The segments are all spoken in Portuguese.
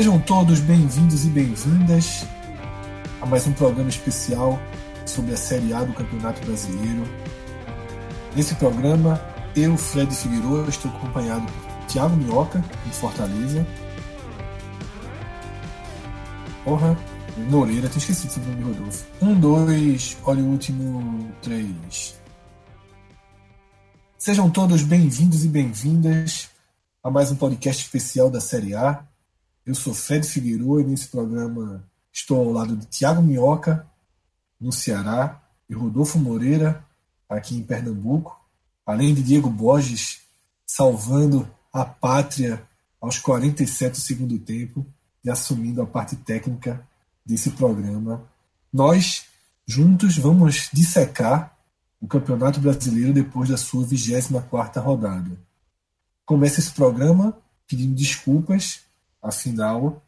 Sejam todos bem-vindos e bem-vindas a mais um programa especial sobre a Série A do Campeonato Brasileiro. Nesse programa, eu, Fred Figueiredo, estou acompanhado por Thiago Minhoca, em Fortaleza. Porra, Noreira, tinha esquecido o nome Rodolfo. Um, dois, olha o último, três. Sejam todos bem-vindos e bem-vindas a mais um podcast especial da Série A. Eu sou Fred Figueiredo e nesse programa estou ao lado de Tiago Minhoca, no Ceará, e Rodolfo Moreira, aqui em Pernambuco, além de Diego Borges salvando a pátria aos 47 do segundo tempo e assumindo a parte técnica desse programa. Nós, juntos, vamos dissecar o Campeonato Brasileiro depois da sua 24ª rodada. Começa esse programa pedindo desculpas Afinal,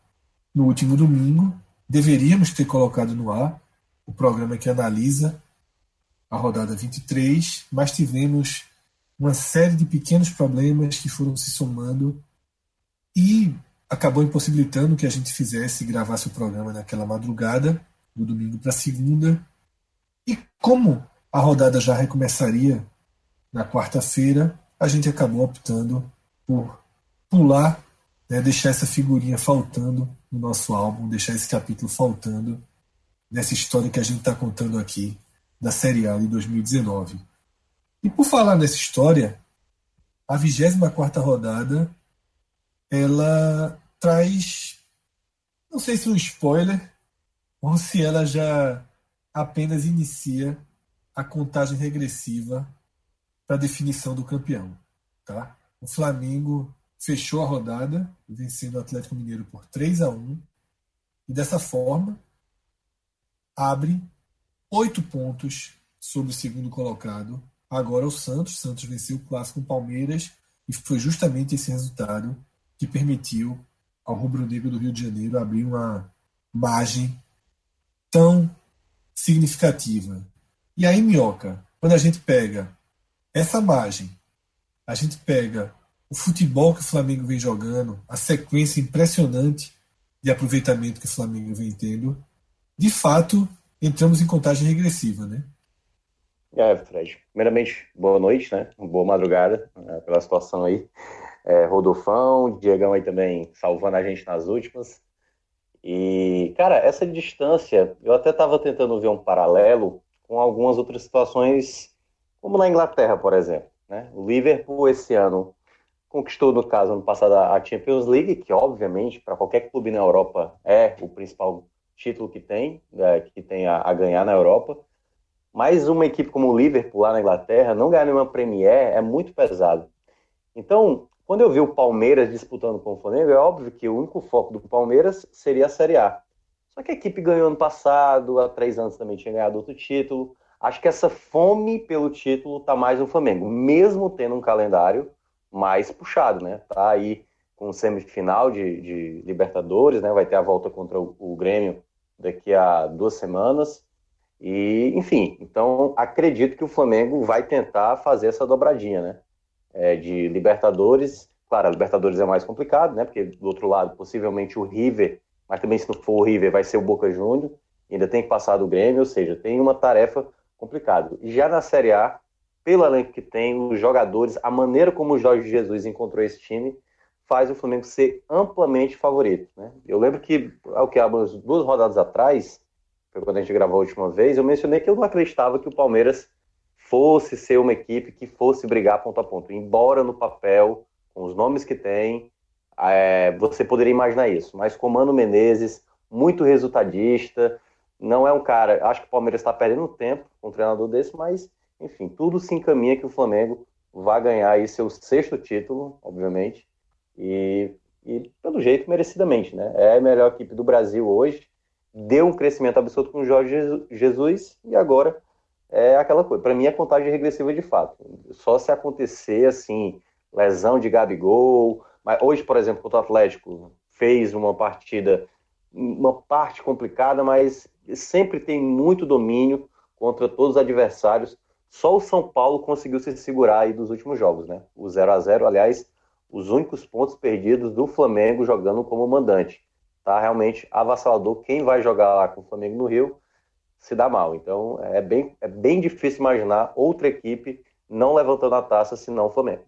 no último domingo, deveríamos ter colocado no ar o programa que analisa a rodada 23, mas tivemos uma série de pequenos problemas que foram se somando e acabou impossibilitando que a gente fizesse e gravasse o programa naquela madrugada, do domingo para segunda. E como a rodada já recomeçaria na quarta-feira, a gente acabou optando por pular né, deixar essa figurinha faltando no nosso álbum, deixar esse capítulo faltando nessa história que a gente está contando aqui da Série A de 2019. E por falar nessa história, a 24 rodada ela traz, não sei se um spoiler ou se ela já apenas inicia a contagem regressiva para a definição do campeão. Tá? O Flamengo fechou a rodada, vencendo o Atlético Mineiro por 3 a 1 e dessa forma abre oito pontos sobre o segundo colocado. Agora o Santos. Santos venceu o clássico com Palmeiras e foi justamente esse resultado que permitiu ao rubro-negro do Rio de Janeiro abrir uma margem tão significativa. E aí, Minhoca, quando a gente pega essa margem, a gente pega o futebol que o Flamengo vem jogando, a sequência impressionante de aproveitamento que o Flamengo vem tendo, de fato, entramos em contagem regressiva, né? É, Fred. Primeiramente, boa noite, né? Boa madrugada né, pela situação aí. É, Rodolfão, Diegão aí também salvando a gente nas últimas. E, cara, essa distância, eu até estava tentando ver um paralelo com algumas outras situações, como na Inglaterra, por exemplo. Né? O Liverpool esse ano conquistou, no caso, ano passado, a Champions League, que obviamente para qualquer clube na Europa é o principal título que tem, é, que tem a, a, ganhar na Europa. Mas uma equipe como o Liverpool lá na Inglaterra não ganhar nenhuma Premier é muito pesado. Então, quando eu vi o Palmeiras disputando com o Flamengo, é óbvio que o único foco do Palmeiras seria a Série A. Só que a equipe ganhou ano passado, há três anos também tinha ganhado outro título. Acho que essa fome pelo título está mais no Flamengo, mesmo tendo um calendário mais puxado, né? Tá aí com semifinal de, de Libertadores, né? Vai ter a volta contra o, o, Grêmio daqui a duas semanas. E, enfim, então acredito que o Flamengo vai tentar fazer essa dobradinha, né? É, de Libertadores. Claro, a Libertadores é mais complicado, né? Porque do outro lado, possivelmente o River, mas também se não for o River, vai ser o Boca Juniors. Ainda tem que passar do Grêmio, ou seja, tem uma tarefa complicada. Já na Série A, pelo elenco que tem, os jogadores, a maneira como o Jorge Jesus encontrou esse time, faz o Flamengo ser amplamente favorito. Né? Eu lembro que, ao que duas rodadas atrás, foi quando a gente gravou a última vez, eu mencionei que eu não acreditava que o Palmeiras fosse ser uma equipe que fosse brigar ponto a ponto. Embora no papel, com os nomes que tem, é, você poderia imaginar isso. Mas com Mano Menezes, muito resultadista, não é um cara. Acho que o Palmeiras está perdendo tempo com um treinador desse, mas enfim, tudo se encaminha que o Flamengo vai ganhar aí seu sexto título, obviamente, e, e pelo jeito merecidamente, né? É a melhor equipe do Brasil hoje, deu um crescimento absoluto com o Jorge Jesus e agora é aquela coisa. Para mim, é contagem regressiva de fato. Só se acontecer assim, lesão de Gabigol. Mas hoje, por exemplo, contra o Atlético, fez uma partida, uma parte complicada, mas sempre tem muito domínio contra todos os adversários. Só o São Paulo conseguiu se segurar aí dos últimos jogos, né? O 0 a 0 aliás, os únicos pontos perdidos do Flamengo jogando como mandante. Tá realmente avassalador. Quem vai jogar lá com o Flamengo no Rio se dá mal. Então é bem, é bem difícil imaginar outra equipe não levantando a taça senão o Flamengo.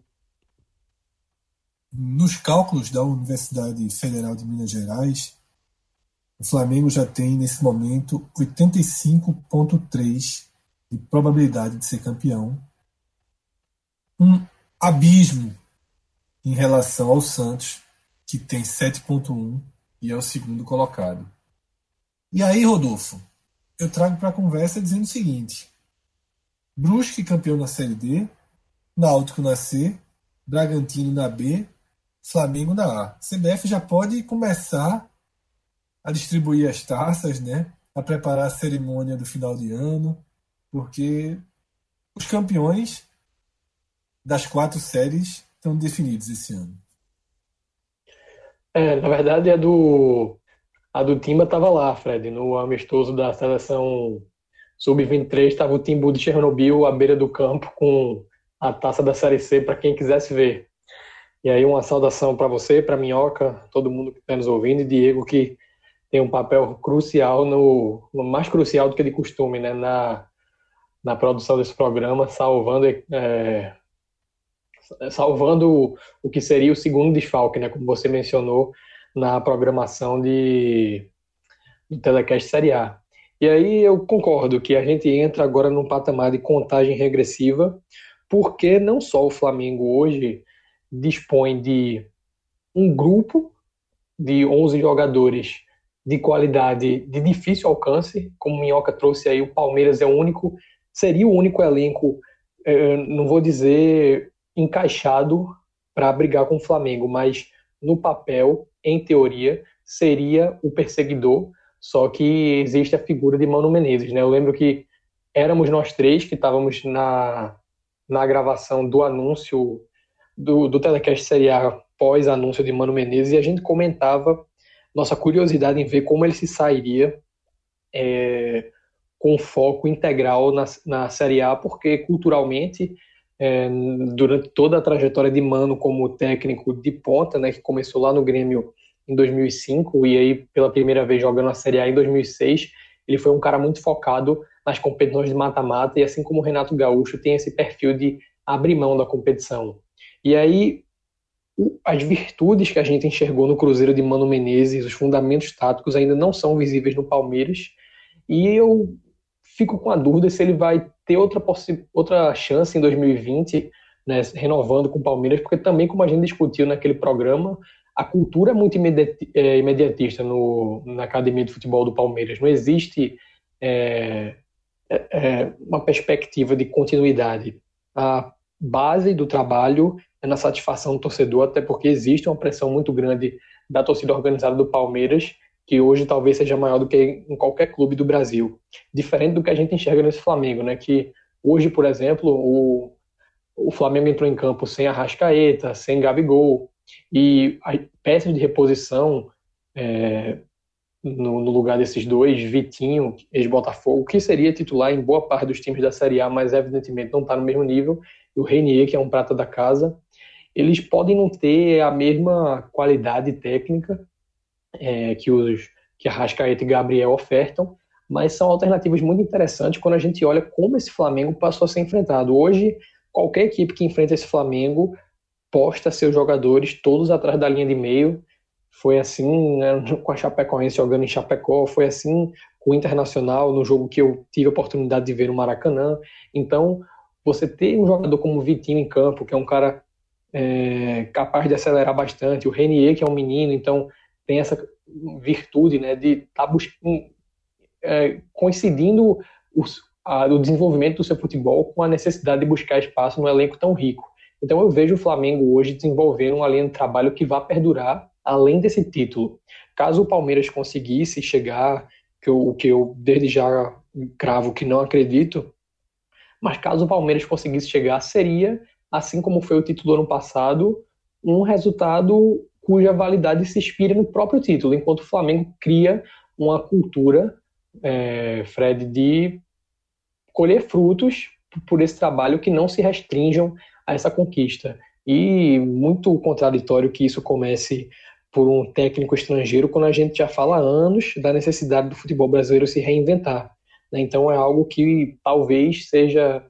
Nos cálculos da Universidade Federal de Minas Gerais, o Flamengo já tem nesse momento 85,3 de probabilidade de ser campeão. Um abismo em relação ao Santos, que tem 7,1 e é o segundo colocado. E aí, Rodolfo, eu trago para a conversa dizendo o seguinte: Brusque campeão na Série D, Náutico na C, Bragantino na B, Flamengo na A. CBF já pode começar a distribuir as taças, né? A preparar a cerimônia do final de ano, porque os campeões das quatro séries estão definidos esse ano. É, na verdade, a do a do Timba estava lá, Fred, no amistoso da seleção sub-23, estava o Timbu de Chernobyl à beira do campo com a taça da Série C para quem quisesse ver. E aí uma saudação para você, para Minhoca, todo mundo que está nos ouvindo, e Diego que tem um papel crucial no, no, mais crucial do que de costume, né, na, na produção desse programa, salvando é, salvando o que seria o segundo desfalque, né, como você mencionou na programação de do Telecast Série A. E aí eu concordo que a gente entra agora num patamar de contagem regressiva, porque não só o Flamengo hoje dispõe de um grupo de 11 jogadores de qualidade de difícil alcance, como o Minhoca trouxe aí, o Palmeiras é o único, seria o único elenco, eh, não vou dizer encaixado para brigar com o Flamengo, mas no papel, em teoria, seria o perseguidor, só que existe a figura de Mano Menezes, né? Eu lembro que éramos nós três que estávamos na, na gravação do anúncio do, do Telecast Série A pós-anúncio de Mano Menezes e a gente comentava nossa curiosidade em ver como ele se sairia é, com foco integral na, na Série A, porque culturalmente, é, durante toda a trajetória de Mano como técnico de ponta, né, que começou lá no Grêmio em 2005 e aí pela primeira vez jogando a Série A em 2006, ele foi um cara muito focado nas competições de mata-mata e assim como o Renato Gaúcho tem esse perfil de abrir mão da competição. E aí, as virtudes que a gente enxergou no Cruzeiro de Mano Menezes, os fundamentos táticos ainda não são visíveis no Palmeiras. E eu fico com a dúvida se ele vai ter outra, outra chance em 2020, né, renovando com o Palmeiras, porque também, como a gente discutiu naquele programa, a cultura é muito é, imediatista no, na academia de futebol do Palmeiras. Não existe é, é uma perspectiva de continuidade. A base do trabalho é na satisfação do torcedor, até porque existe uma pressão muito grande da torcida organizada do Palmeiras, que hoje talvez seja maior do que em qualquer clube do Brasil. Diferente do que a gente enxerga nesse Flamengo, né? Que hoje, por exemplo, o, o Flamengo entrou em campo sem Arrascaeta, sem Gabigol, e peças de reposição é, no, no, lugar desses dois, Vitinho, ex-Botafogo, que seria titular em boa parte dos times da Série A, mas evidentemente não está no mesmo nível, e o Renier, que é um prata da casa, eles podem não ter a mesma qualidade técnica é, que os que a Rascaeta e Gabriel ofertam, mas são alternativas muito interessantes quando a gente olha como esse Flamengo passou a ser enfrentado. Hoje, qualquer equipe que enfrenta esse Flamengo posta seus jogadores todos atrás da linha de meio. Foi assim né, com a Chapecoense jogando em Chapecó, foi assim com o Internacional no jogo que eu tive a oportunidade de ver no Maracanã. Então, você ter um jogador como o Vitinho em campo, que é um cara é, capaz de acelerar bastante, o Renier, que é um menino, então tem essa virtude né, de estar tá buscando, é, coincidindo os, a, o desenvolvimento do seu futebol com a necessidade de buscar espaço num elenco tão rico. Então eu vejo o Flamengo hoje desenvolvendo uma linha de trabalho que vai perdurar além desse título. Caso o Palmeiras conseguisse chegar, que eu, que eu desde já cravo que não acredito, mas caso o Palmeiras conseguisse chegar, seria, assim como foi o título do ano passado, um resultado cuja validade se inspira no próprio título, enquanto o Flamengo cria uma cultura, é, Fred, de colher frutos por esse trabalho que não se restringam a essa conquista. E muito contraditório que isso comece por um técnico estrangeiro quando a gente já fala há anos da necessidade do futebol brasileiro se reinventar. Né? Então é algo que talvez seja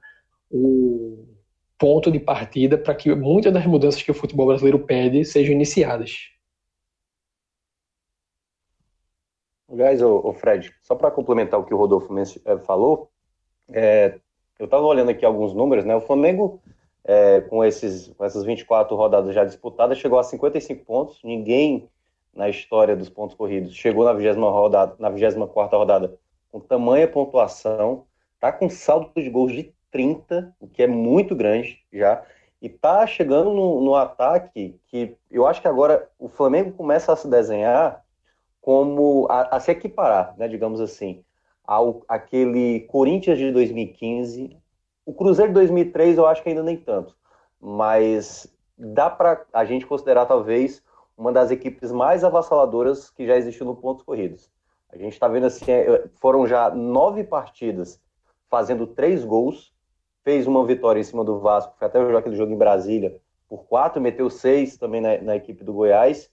o ponto de partida para que muitas das mudanças que o futebol brasileiro pede sejam iniciadas. Aliás, o Fred, só para complementar o que o Rodolfo eh, falou, é, eu estava olhando aqui alguns números, né? O Flamengo, é, com, esses, com essas 24 rodadas já disputadas, chegou a 55 pontos. Ninguém na história dos pontos corridos chegou na 20 rodada, na 24 rodada com tamanha pontuação. Tá com saldo de gols de 30, o que é muito grande já. E tá chegando no, no ataque que eu acho que agora o Flamengo começa a se desenhar como a, a se equiparar, né, digamos assim, ao aquele Corinthians de 2015. O Cruzeiro de 2003 eu acho que ainda nem tanto, mas dá para a gente considerar talvez uma das equipes mais avassaladoras que já existiu no pontos corridos. A gente está vendo assim, é, foram já nove partidas fazendo três gols, fez uma vitória em cima do Vasco, foi até jogar aquele jogo em Brasília por quatro, meteu seis também na, na equipe do Goiás.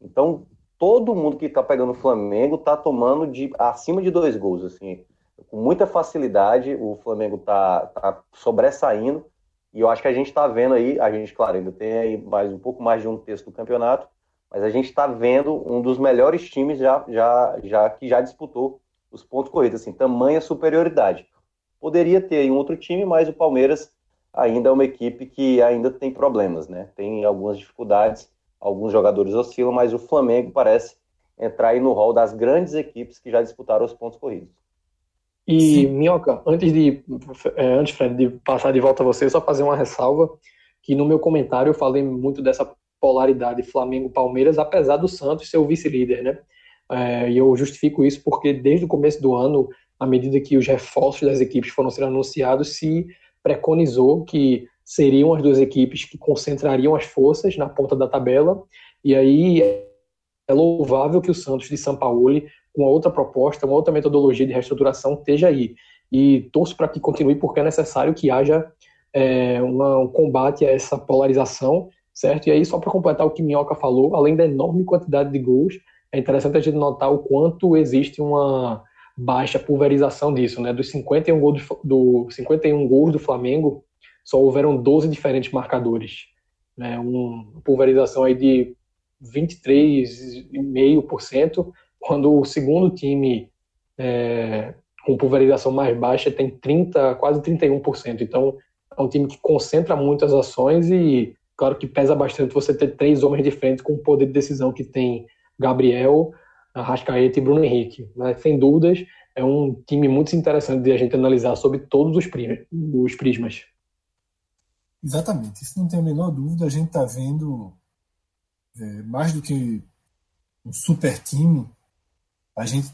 Então todo mundo que está pegando o Flamengo está tomando de acima de dois gols, assim, com muita facilidade. O Flamengo está tá sobressaindo e eu acho que a gente está vendo aí, a gente, claro, ainda tem aí mais um pouco mais de um terço do campeonato, mas a gente está vendo um dos melhores times já, já, já que já disputou os pontos corridos, assim, tamanha superioridade. Poderia ter um outro time, mas o Palmeiras ainda é uma equipe que ainda tem problemas, né? Tem algumas dificuldades alguns jogadores oscilam, mas o Flamengo parece entrar aí no rol das grandes equipes que já disputaram os pontos corridos. E, Sim. Minhoca, antes de, é, antes, Fred, de passar de volta a você, só fazer uma ressalva, que no meu comentário eu falei muito dessa polaridade Flamengo-Palmeiras, apesar do Santos ser o vice-líder, né? É, e eu justifico isso porque desde o começo do ano, à medida que os reforços das equipes foram sendo anunciados, se preconizou que seriam as duas equipes que concentrariam as forças na ponta da tabela. E aí é louvável que o Santos de São Paulo, com outra proposta, uma outra metodologia de reestruturação, esteja aí. E torço para que continue, porque é necessário que haja é, uma, um combate a essa polarização, certo? E aí, só para completar o que Minhoca falou, além da enorme quantidade de gols, é interessante a gente notar o quanto existe uma baixa pulverização disso, né? Dos 51 gols do, do 51 gols do Flamengo, só houveram 12 diferentes marcadores. Né, uma pulverização aí de 23,5%, quando o segundo time é, com pulverização mais baixa tem 30, quase 31%. Então, é um time que concentra muitas ações e, claro que pesa bastante você ter três homens de frente com o poder de decisão que tem Gabriel, Arrascaeta e Bruno Henrique. Mas, sem dúvidas, é um time muito interessante de a gente analisar sobre todos os prismas. Exatamente, isso não tem a menor dúvida. A gente está vendo é, mais do que um super time, a gente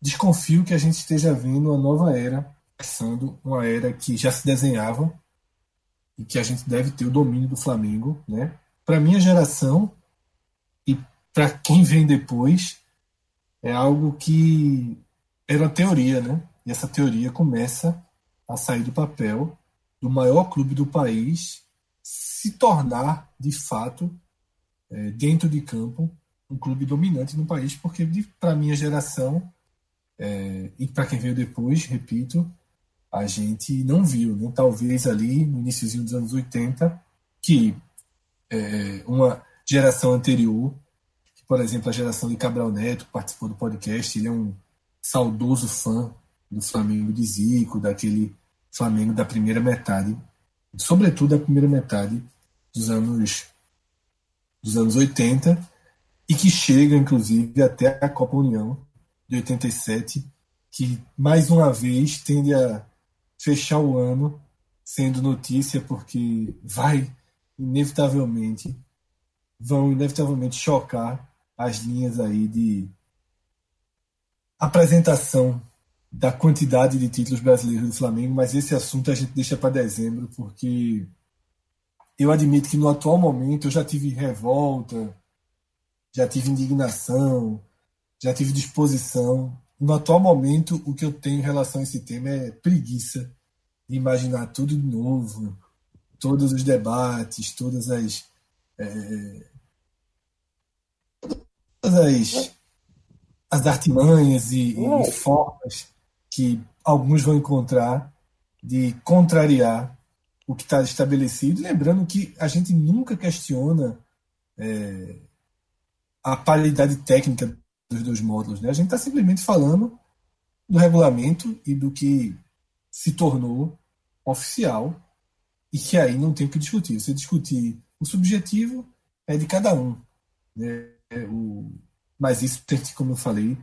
desconfio que a gente esteja vendo uma nova era, passando uma era que já se desenhava e que a gente deve ter o domínio do Flamengo, né? Para minha geração e para quem vem depois é algo que era uma teoria, né? E essa teoria começa a sair do papel do maior clube do país se tornar, de fato, é, dentro de campo, um clube dominante no país, porque para minha geração é, e para quem veio depois, repito, a gente não viu, né? talvez ali no iníciozinho dos anos 80, que é, uma geração anterior, por exemplo, a geração de Cabral Neto, que participou do podcast, ele é um saudoso fã do Flamengo de Zico, daquele Flamengo da primeira metade, sobretudo da primeira metade dos anos dos anos 80 e que chega inclusive até a Copa União de 87, que mais uma vez tende a fechar o ano sendo notícia porque vai inevitavelmente vão inevitavelmente chocar as linhas aí de apresentação da quantidade de títulos brasileiros do Flamengo, mas esse assunto a gente deixa para dezembro, porque eu admito que no atual momento eu já tive revolta, já tive indignação, já tive disposição. No atual momento, o que eu tenho em relação a esse tema é preguiça de imaginar tudo de novo, todos os debates, todas as. É, todas as, as artimanhas e, e formas que alguns vão encontrar de contrariar o que está estabelecido. Lembrando que a gente nunca questiona é, a paridade técnica dos dois módulos. Né? A gente está simplesmente falando do regulamento e do que se tornou oficial e que aí não tem o que discutir. Você discutir o subjetivo é de cada um. Né? É o, mas isso, como eu falei,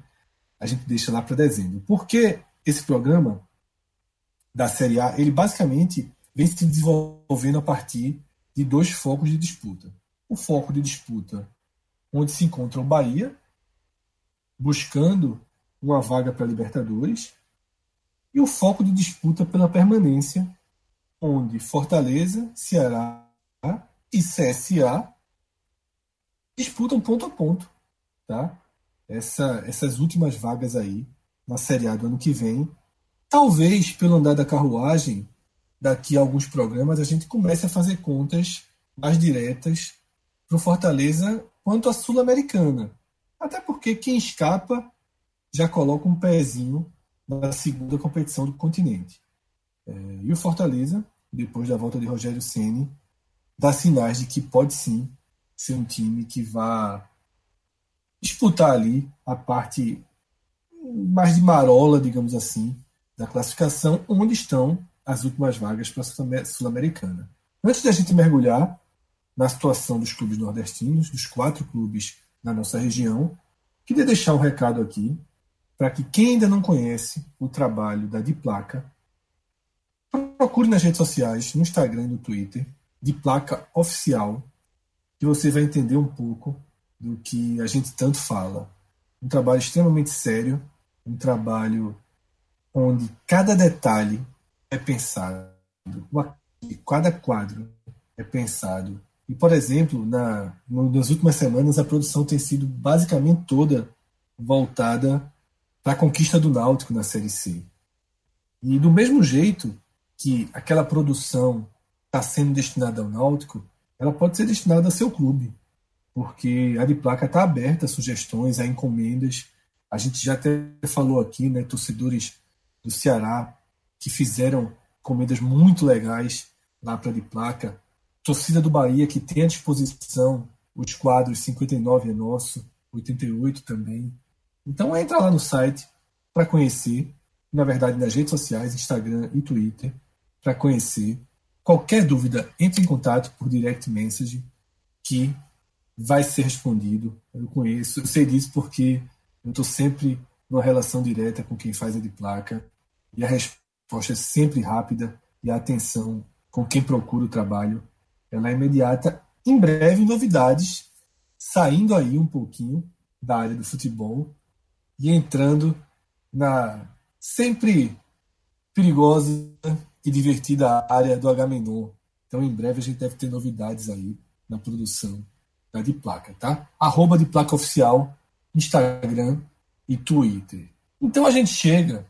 a gente deixa lá para dezembro. Porque esse programa da Série A, ele basicamente vem se desenvolvendo a partir de dois focos de disputa. O foco de disputa onde se encontra o Bahia, buscando uma vaga para a Libertadores, e o foco de disputa pela permanência, onde Fortaleza, Ceará e CSA disputam ponto a ponto. Tá? Essa, essas últimas vagas aí na Série A do ano que vem. Talvez, pelo andar da carruagem, daqui a alguns programas, a gente comece a fazer contas mais diretas para o Fortaleza quanto à Sul-Americana. Até porque quem escapa já coloca um pezinho na segunda competição do continente. É, e o Fortaleza, depois da volta de Rogério Ceni, dá sinais de que pode sim ser um time que vá disputar ali a parte mais de marola, digamos assim, da classificação, onde estão as últimas vagas para a Sul-Americana. Antes da gente mergulhar na situação dos clubes nordestinos, dos quatro clubes na nossa região, queria deixar um recado aqui para que quem ainda não conhece o trabalho da Diplaca, procure nas redes sociais, no Instagram e no Twitter, Diplaca Oficial, que você vai entender um pouco do que a gente tanto fala. Um trabalho extremamente sério, um trabalho onde cada detalhe é pensado, cada quadro é pensado. E, por exemplo, na, nas últimas semanas, a produção tem sido basicamente toda voltada para a conquista do Náutico na Série C. E do mesmo jeito que aquela produção está sendo destinada ao Náutico, ela pode ser destinada a seu clube, porque a de placa está aberta a sugestões, a encomendas. A gente já até falou aqui, né, torcedores do Ceará que fizeram encomendas muito legais lá para de placa. Torcida do Bahia que tem à disposição os quadros 59 é nosso, 88 também. Então entra lá no site para conhecer, na verdade nas redes sociais, Instagram e Twitter, para conhecer. Qualquer dúvida, entre em contato por direct message que vai ser respondido. Eu conheço, eu sei disso porque eu estou sempre numa relação direta com quem faz a de placa e a resposta é sempre rápida e a atenção com quem procura o trabalho ela é imediata. Em breve, novidades saindo aí um pouquinho da área do futebol e entrando na sempre perigosa e divertida área do Agamenon. Então, em breve, a gente deve ter novidades aí na produção da de placa, tá? Arroba de placa oficial, Instagram e Twitter. Então, a gente chega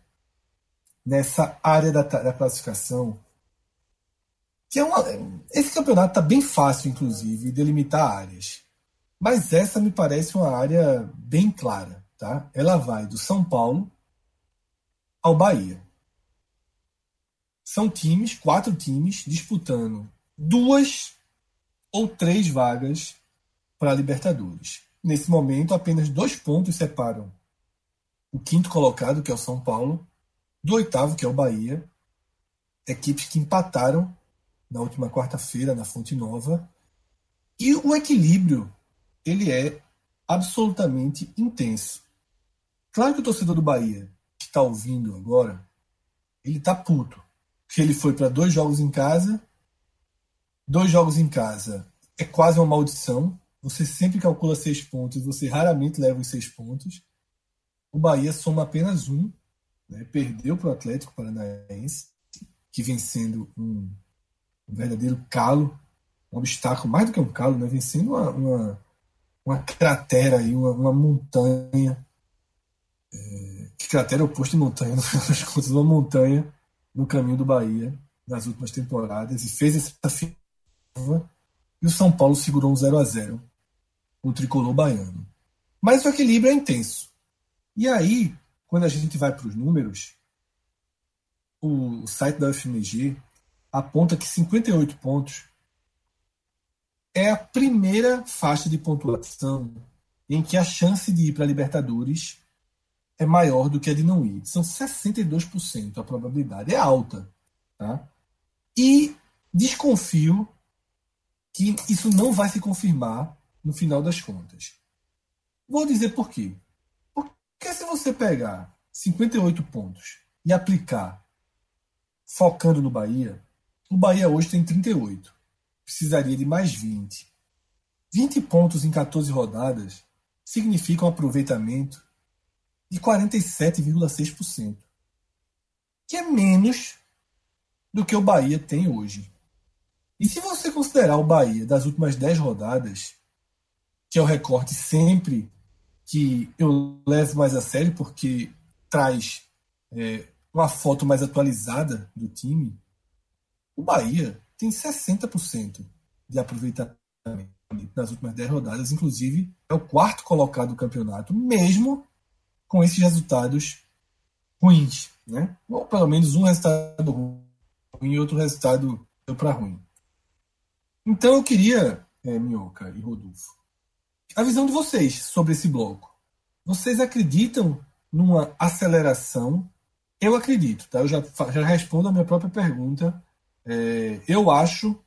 nessa área da, da classificação que é uma, esse campeonato está bem fácil, inclusive, delimitar áreas. Mas essa me parece uma área bem clara. Tá? Ela vai do São Paulo ao Bahia. São times, quatro times, disputando duas ou três vagas para a Libertadores. Nesse momento, apenas dois pontos separam o quinto colocado, que é o São Paulo, do oitavo, que é o Bahia. Equipes que empataram na última quarta-feira na Fonte Nova. E o equilíbrio ele é absolutamente intenso. Claro que o torcedor do Bahia que está ouvindo agora, ele está puto. Porque ele foi para dois jogos em casa. Dois jogos em casa é quase uma maldição. Você sempre calcula seis pontos, você raramente leva os seis pontos. O Bahia soma apenas um, né? perdeu para o Atlético Paranaense, que vem sendo um, um, verdadeiro calo, um obstáculo, mais do que um calo, né? vem sendo uma, uma, uma cratera aí, uma, uma montanha. É, que cratera é oposto de montanha, no final das contas, uma montanha no caminho do Bahia nas últimas temporadas e fez essa firma e o São Paulo segurou um 0 a 0 o tricolor baiano. Mas o equilíbrio é intenso. E aí, quando a gente vai para os números, o site da UFMG aponta que 58 pontos é a primeira faixa de pontuação em que a chance de ir para a Libertadores é maior do que a de não ir. São 62% a probabilidade. É alta. Tá? E desconfio que isso não vai se confirmar no final das contas. Vou dizer por quê. Porque se você pegar 58 pontos e aplicar focando no Bahia, o Bahia hoje tem 38. Precisaria de mais 20. 20 pontos em 14 rodadas significa um aproveitamento de 47,6%, que é menos do que o Bahia tem hoje. E se você considerar o Bahia das últimas 10 rodadas, que é o recorte sempre que eu levo mais a sério, porque traz é, uma foto mais atualizada do time, o Bahia tem 60% de aproveitamento nas últimas 10 rodadas, inclusive é o quarto colocado do campeonato, mesmo com esses resultados ruins, né? Ou pelo menos um resultado ruim e outro resultado deu para ruim. Então eu queria, é, Minhoca e Rodolfo, a visão de vocês sobre esse bloco. Vocês acreditam numa aceleração? Eu acredito, tá? Eu já, já respondo a minha própria pergunta. É, eu acho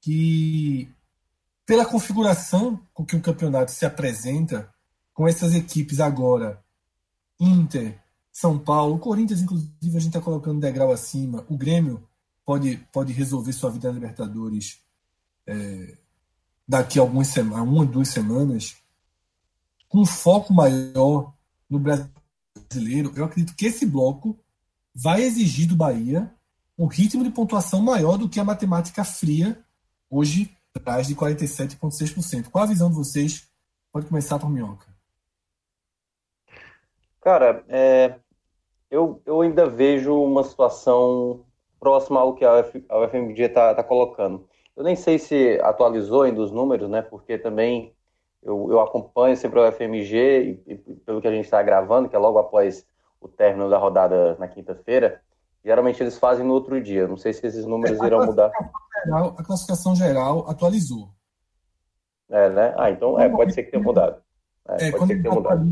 que pela configuração com que o campeonato se apresenta, com essas equipes agora Inter, São Paulo, Corinthians, inclusive, a gente está colocando degrau acima. O Grêmio pode, pode resolver sua vida na Libertadores é, daqui a algumas semanas, uma, duas semanas, com um foco maior no brasileiro. Eu acredito que esse bloco vai exigir do Bahia um ritmo de pontuação maior do que a matemática fria hoje traz de 47,6%. Qual a visão de vocês? Pode começar por Minhoca. Cara, é, eu, eu ainda vejo uma situação próxima ao que a, Uf, a UFMG está tá colocando. Eu nem sei se atualizou ainda os números, né? Porque também eu, eu acompanho sempre a UFMG e, e pelo que a gente está gravando, que é logo após o término da rodada na quinta-feira, geralmente eles fazem no outro dia. Não sei se esses números é, irão mudar. Geral, a classificação geral atualizou. É, né? Ah, então é, pode ser que tenha mudado. É, é pode ser que tenha mudado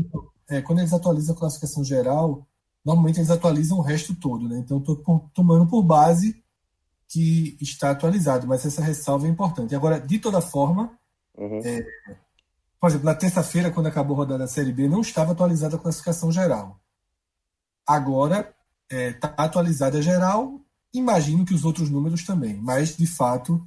é, quando eles atualizam a classificação geral, normalmente eles atualizam o resto todo, né? Então estou tomando por base que está atualizado, mas essa ressalva é importante. Agora, de toda forma, uhum. é, por exemplo, na terça-feira, quando acabou a rodada da Série B, não estava atualizada a classificação geral. Agora está é, tá atualizada a geral, imagino que os outros números também, mas de fato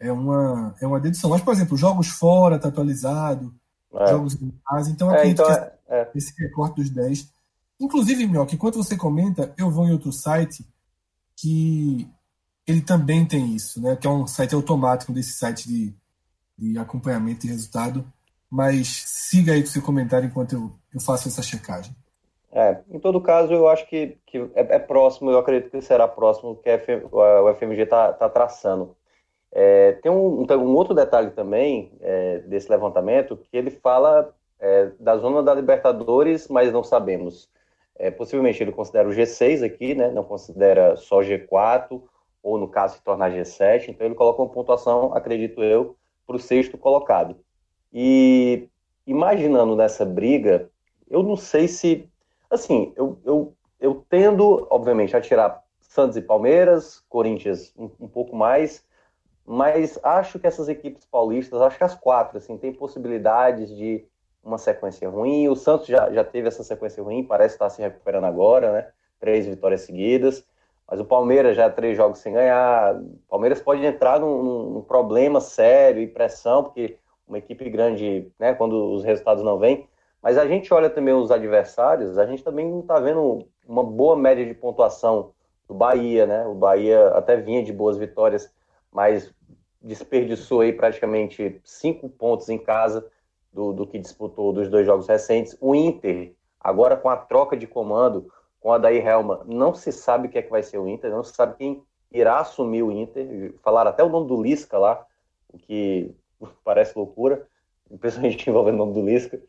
é uma, é uma dedução. Mas, por exemplo, jogos fora está atualizado, é. jogos em casa, então é, então é, é. esse recorte dos 10. Inclusive, Mioca, enquanto você comenta, eu vou em outro site que ele também tem isso, né? Que é um site automático desse site de, de acompanhamento de resultado. Mas siga aí com seu comentário enquanto eu, eu faço essa checagem. É, em todo caso, eu acho que, que é, é, próximo, eu acredito que será próximo que a FM, o FMG está tá traçando. É, tem um, um, outro detalhe também é, desse levantamento que ele fala é, da zona da Libertadores, mas não sabemos. É, possivelmente ele considera o G6 aqui, né, não considera só G4, ou no caso se tornar G7, então ele coloca uma pontuação, acredito eu, para o sexto colocado. E imaginando nessa briga, eu não sei se. Assim, eu, eu, eu tendo, obviamente, a tirar Santos e Palmeiras, Corinthians um, um pouco mais, mas acho que essas equipes paulistas, acho que as quatro, assim, têm possibilidades de uma sequência ruim. O Santos já, já teve essa sequência ruim, parece estar se recuperando agora, né? Três vitórias seguidas. Mas o Palmeiras já três jogos sem ganhar. O Palmeiras pode entrar num, num problema sério e pressão, porque uma equipe grande, né, quando os resultados não vêm. Mas a gente olha também os adversários, a gente também não está vendo uma boa média de pontuação do Bahia, né? O Bahia até vinha de boas vitórias, mas desperdiçou aí praticamente cinco pontos em casa do, do que disputou dos dois jogos recentes. O Inter, agora com a troca de comando, com a Daí Helma, não se sabe o que é que vai ser o Inter, não se sabe quem irá assumir o Inter. Falaram até o nome do Lisca lá, o que parece loucura, principalmente envolvendo o nome do Lisca.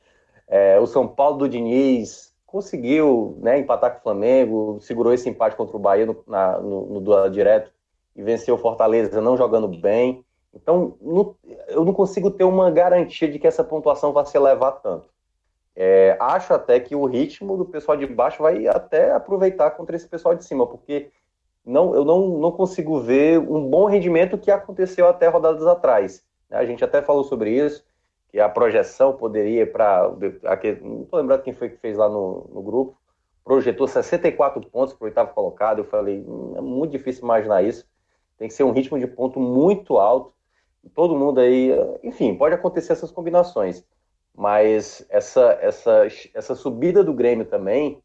É, o São Paulo do Diniz conseguiu né, empatar com o Flamengo, segurou esse empate contra o Bahia no, na, no, no duelo direto e venceu o Fortaleza não jogando bem. Então, no, eu não consigo ter uma garantia de que essa pontuação vai se elevar tanto. É, acho até que o ritmo do pessoal de baixo vai até aproveitar contra esse pessoal de cima, porque não, eu não, não consigo ver um bom rendimento que aconteceu até rodadas atrás. A gente até falou sobre isso, que a projeção poderia para. Não estou lembrando quem foi que fez lá no, no grupo, projetou 64 pontos para o oitavo colocado. Eu falei, hum, é muito difícil imaginar isso. Tem que ser um ritmo de ponto muito alto todo mundo aí, enfim, pode acontecer essas combinações, mas essa, essa, essa subida do Grêmio também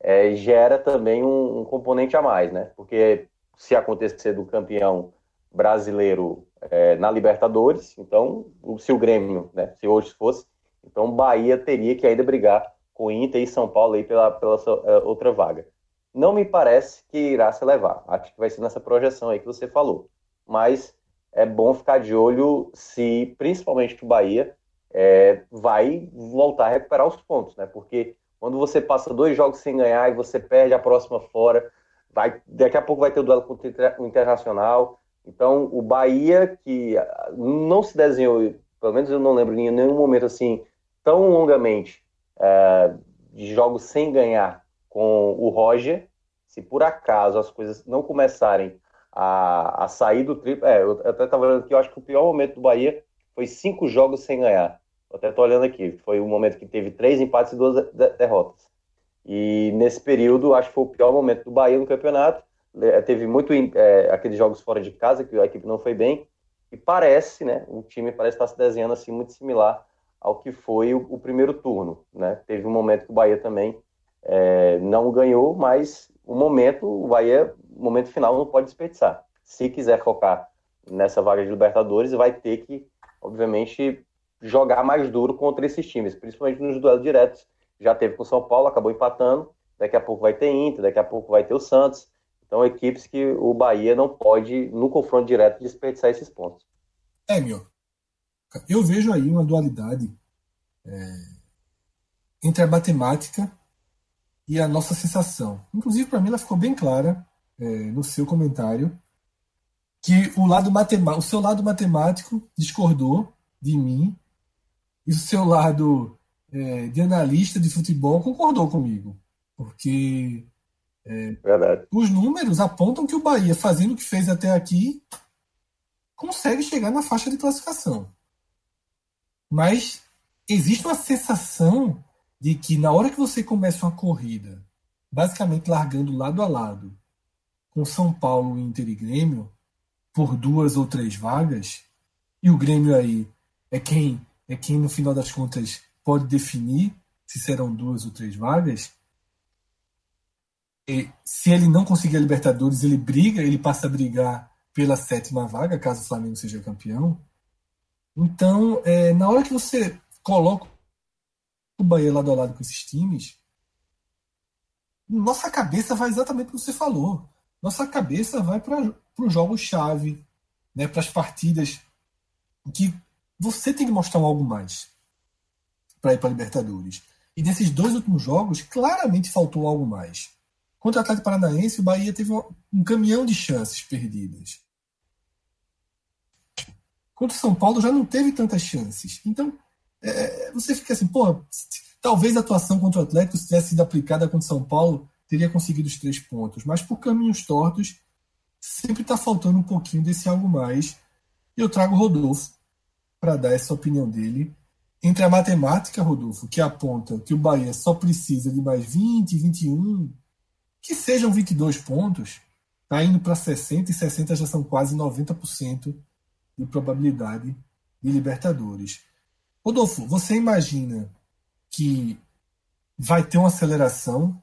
é, gera também um, um, componente a mais, né? Porque se acontecer do campeão brasileiro é, na Libertadores, então, se o Grêmio, né, se hoje fosse, então Bahia teria que ainda brigar com Inter e São Paulo aí pela, pela uh, outra vaga. Não me parece que irá se levar. Acho que vai ser nessa projeção aí que você falou. Mas é bom ficar de olho se, principalmente o Bahia, é, vai voltar a recuperar os pontos, né? Porque quando você passa dois jogos sem ganhar e você perde a próxima fora, vai, daqui a pouco vai ter o duelo contra o Internacional. Então, o Bahia, que não se desenhou, pelo menos eu não lembro em nenhum momento assim, tão longamente, é, de jogos sem ganhar com o Roger, se por acaso as coisas não começarem a, a sair do triplo. É, eu até estava olhando aqui, eu acho que o pior momento do Bahia foi cinco jogos sem ganhar. Eu até estou olhando aqui, foi um momento que teve três empates e duas derrotas. E nesse período, acho que foi o pior momento do Bahia no campeonato. É, teve muito é, aqueles jogos fora de casa, que a equipe não foi bem. E parece, né? O time parece estar se desenhando assim muito similar ao que foi o, o primeiro turno, né? Teve um momento que o Bahia também é, não ganhou, mas o momento, o Bahia, o momento final não pode desperdiçar. Se quiser focar nessa vaga de Libertadores, vai ter que, obviamente, jogar mais duro contra esses times, principalmente nos duelos diretos. Já teve com o São Paulo, acabou empatando. Daqui a pouco vai ter Inter, daqui a pouco vai ter o Santos. Então, equipes que o Bahia não pode, no confronto direto, desperdiçar esses pontos. É, meu. Eu vejo aí uma dualidade é, entre a matemática e a nossa sensação. Inclusive, para mim, ela ficou bem clara é, no seu comentário que o, lado o seu lado matemático discordou de mim e o seu lado é, de analista de futebol concordou comigo. Porque é, os números apontam que o Bahia, fazendo o que fez até aqui, consegue chegar na faixa de classificação. Mas existe uma sensação de que na hora que você começa uma corrida, basicamente largando lado a lado, com São Paulo, Inter e Grêmio, por duas ou três vagas, e o Grêmio aí é quem, é quem no final das contas pode definir se serão duas ou três vagas. E se ele não conseguir a Libertadores, ele briga, ele passa a brigar pela sétima vaga, caso o Flamengo seja campeão. Então, é, na hora que você coloca o Bahia lado a lado com esses times, nossa cabeça vai exatamente o que você falou. Nossa cabeça vai para os jogos-chave, né, para as partidas que você tem que mostrar algo mais para ir para Libertadores. E nesses dois últimos jogos, claramente faltou algo mais. Contra o Atlético Paranaense, o Bahia teve um caminhão de chances perdidas. Contra o São Paulo já não teve tantas chances. Então, é, você fica assim, pô, talvez a atuação contra o Atlético, se tivesse sido aplicada contra o São Paulo, teria conseguido os três pontos. Mas por caminhos tortos, sempre está faltando um pouquinho desse algo mais. E eu trago o Rodolfo para dar essa opinião dele. Entre a matemática, Rodolfo, que aponta que o Bahia só precisa de mais 20, 21, que sejam 22 pontos, está indo para 60 e 60 já são quase 90% de probabilidade de Libertadores. Rodolfo, você imagina que vai ter uma aceleração,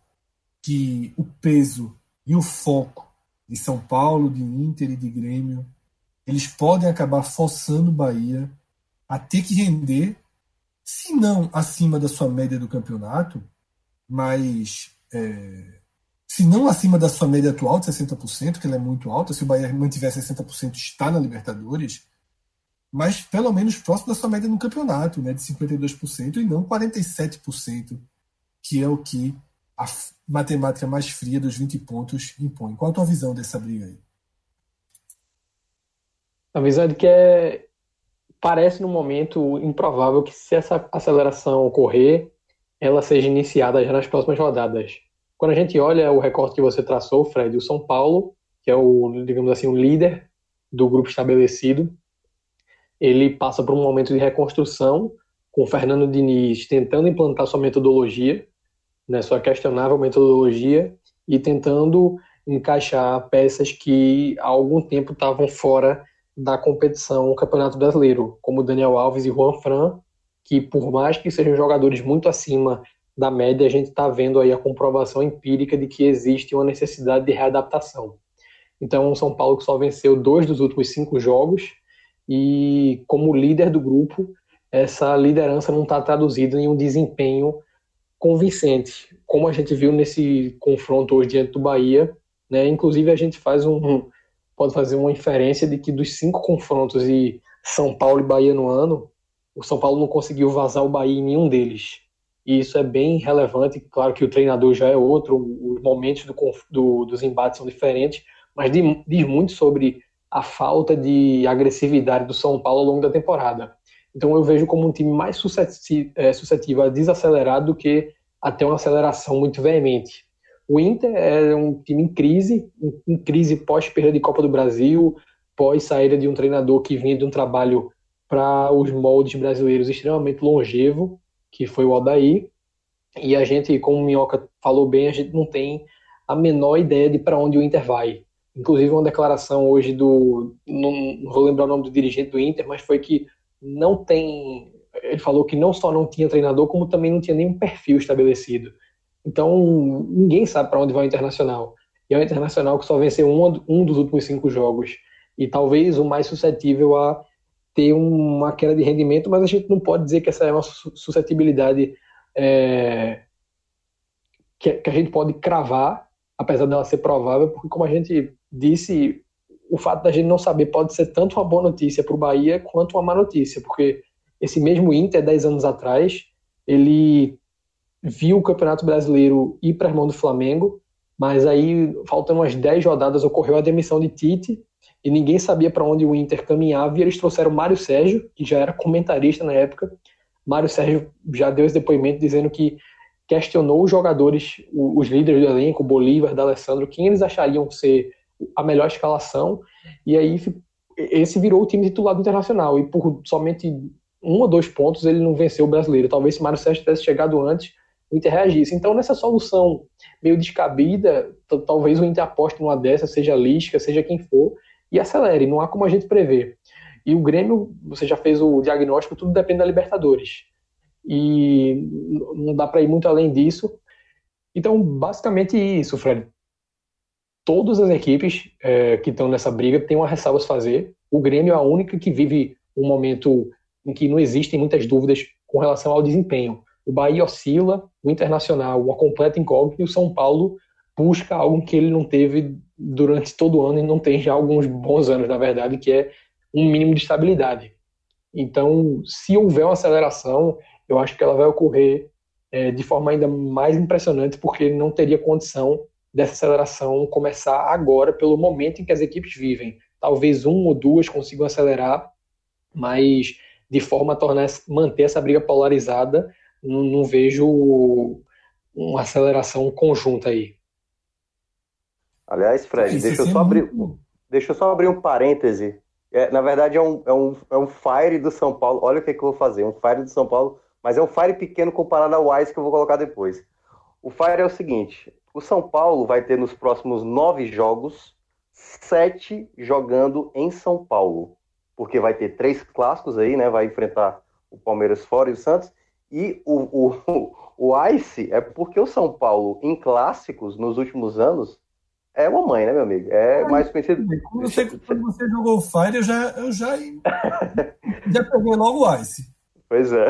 que o peso e o foco de São Paulo, de Inter e de Grêmio, eles podem acabar forçando o Bahia a ter que render se não acima da sua média do campeonato, mas é, se não acima da sua média atual de 60%, que ela é muito alta, se o Bahia mantiver 60%, está na Libertadores, mas pelo menos próximo da sua média no campeonato, né, de 52%, e não 47%, que é o que a matemática mais fria dos 20 pontos impõe. Qual a tua visão dessa briga aí? A visão é de que é, parece no momento improvável que se essa aceleração ocorrer, ela seja iniciada já nas próximas rodadas. Quando a gente olha o recorte que você traçou, Fred, o São Paulo, que é o, digamos assim, o líder do grupo estabelecido, ele passa por um momento de reconstrução, com o Fernando Diniz tentando implantar sua metodologia, né, sua questionável metodologia, e tentando encaixar peças que há algum tempo estavam fora da competição Campeonato Brasileiro, como Daniel Alves e Juan Fran, que por mais que sejam jogadores muito acima da média, a gente está vendo aí a comprovação empírica de que existe uma necessidade de readaptação. Então, o São Paulo que só venceu dois dos últimos cinco jogos e, como líder do grupo, essa liderança não está traduzida em um desempenho convincente, como a gente viu nesse confronto hoje diante do Bahia. Né? Inclusive, a gente faz um, pode fazer uma inferência de que dos cinco confrontos de São Paulo e Bahia no ano, o São Paulo não conseguiu vazar o Bahia em nenhum deles e isso é bem relevante. Claro que o treinador já é outro, os momentos do, do, dos embates são diferentes, mas diz muito sobre a falta de agressividade do São Paulo ao longo da temporada. Então eu vejo como um time mais é, suscetível a desacelerar do que a ter uma aceleração muito veemente. O Inter é um time em crise, em crise pós-perda de Copa do Brasil, pós saída de um treinador que vinha de um trabalho para os moldes brasileiros extremamente longevo, que foi o Aldair. E a gente, como o Minhoca falou bem, a gente não tem a menor ideia de para onde o Inter vai. Inclusive, uma declaração hoje do. Não, não vou lembrar o nome do dirigente do Inter, mas foi que não tem. Ele falou que não só não tinha treinador, como também não tinha nenhum perfil estabelecido. Então, ninguém sabe para onde vai o Internacional. E é o Internacional que só venceu um, um dos últimos cinco jogos. E talvez o mais suscetível a ter uma queda de rendimento, mas a gente não pode dizer que essa é uma suscetibilidade é, que, que, a gente pode cravar, apesar dela ser provável, porque como a gente disse, o fato da gente não saber pode ser tanto uma boa notícia para o Bahia quanto uma má notícia, porque esse mesmo Inter, 10 anos atrás, ele viu o Campeonato Brasileiro ir para a mão do Flamengo, mas aí, faltando umas 10 rodadas, ocorreu a demissão de Tite, e ninguém sabia para onde o Inter caminhava, e eles trouxeram Mário Sérgio, que já era comentarista na época. Mário Sérgio já deu esse depoimento dizendo que questionou os jogadores, os líderes do elenco, Bolívar, D'Alessandro, quem eles achariam ser a melhor escalação, e aí esse virou o time titular do Internacional, e por somente um ou dois pontos ele não venceu o brasileiro. Talvez se Mário Sérgio tivesse chegado antes, o Inter reagisse. Então, nessa solução meio descabida, talvez o Inter aposte numa dessa, seja Lisca, seja quem for, e acelere, não há como a gente prever. E o Grêmio, você já fez o diagnóstico, tudo depende da Libertadores. E não dá para ir muito além disso. Então, basicamente isso, Fred. Todas as equipes é, que estão nessa briga têm uma ressalva a fazer. O Grêmio é a única que vive um momento em que não existem muitas dúvidas com relação ao desempenho. O Bahia oscila, o Internacional, uma completa incógnita, e o São Paulo busca algo que ele não teve durante todo o ano e não tem já alguns bons anos, na verdade, que é um mínimo de estabilidade. Então, se houver uma aceleração, eu acho que ela vai ocorrer é, de forma ainda mais impressionante, porque não teria condição dessa aceleração começar agora, pelo momento em que as equipes vivem. Talvez um ou duas consigam acelerar, mas de forma a tornar, manter essa briga polarizada, não, não vejo uma aceleração conjunta aí. Aliás, Fred, deixa eu, só abrir, deixa eu só abrir um parêntese. É, na verdade, é um, é, um, é um Fire do São Paulo. Olha o que, é que eu vou fazer. Um Fire do São Paulo, mas é um Fire pequeno comparado ao Ice que eu vou colocar depois. O Fire é o seguinte: o São Paulo vai ter nos próximos nove jogos, sete jogando em São Paulo. Porque vai ter três clássicos aí, né? Vai enfrentar o Palmeiras fora e o Santos. E o, o, o Ice é porque o São Paulo, em clássicos, nos últimos anos, é uma mãe, né, meu amigo? É mais conhecido. Quando você, quando você jogou Fire, eu já, eu já, já peguei logo o Ice. Pois é.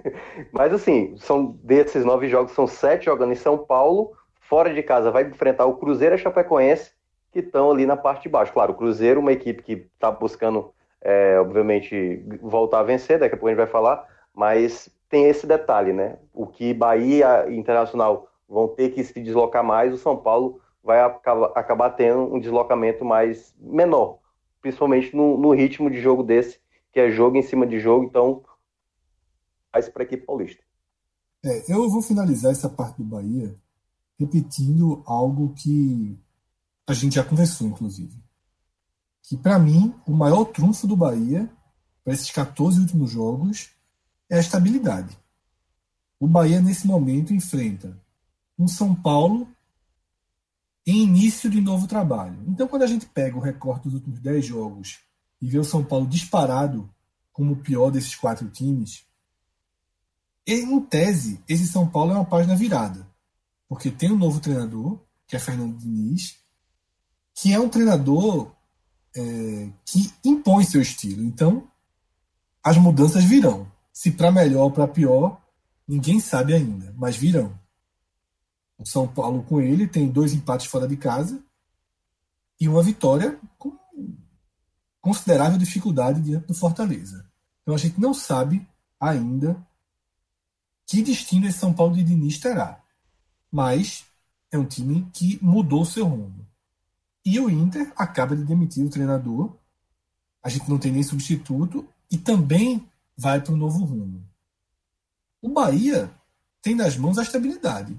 Mas assim, são desses nove jogos, são sete jogando em São Paulo, fora de casa vai enfrentar o Cruzeiro e a Chapecoense, que estão ali na parte de baixo. Claro, o Cruzeiro, uma equipe que está buscando, é, obviamente, voltar a vencer, daqui a pouco a gente vai falar, mas tem esse detalhe, né? O que Bahia e Internacional vão ter que se deslocar mais, o São Paulo vai acabar, tendo um deslocamento mais menor, principalmente no, no ritmo de jogo desse, que é jogo em cima de jogo, então faz para a equipe paulista. É, eu vou finalizar essa parte do Bahia repetindo algo que a gente já conversou, inclusive. Que, para mim, o maior trunfo do Bahia, para esses 14 últimos jogos, é a estabilidade. O Bahia, nesse momento, enfrenta um São Paulo em início de novo trabalho. Então, quando a gente pega o recorte dos últimos 10 jogos e vê o São Paulo disparado como o pior desses quatro times, em tese, esse São Paulo é uma página virada. Porque tem um novo treinador, que é Fernando Diniz, que é um treinador é, que impõe seu estilo. Então, as mudanças virão. Se para melhor ou para pior, ninguém sabe ainda, mas virão. O São Paulo com ele tem dois empates fora de casa e uma vitória com considerável dificuldade diante do Fortaleza. Então a gente não sabe ainda que destino esse São Paulo de Diniz terá. Mas é um time que mudou seu rumo. E o Inter acaba de demitir o treinador. A gente não tem nem substituto e também vai para o novo rumo. O Bahia tem nas mãos a estabilidade.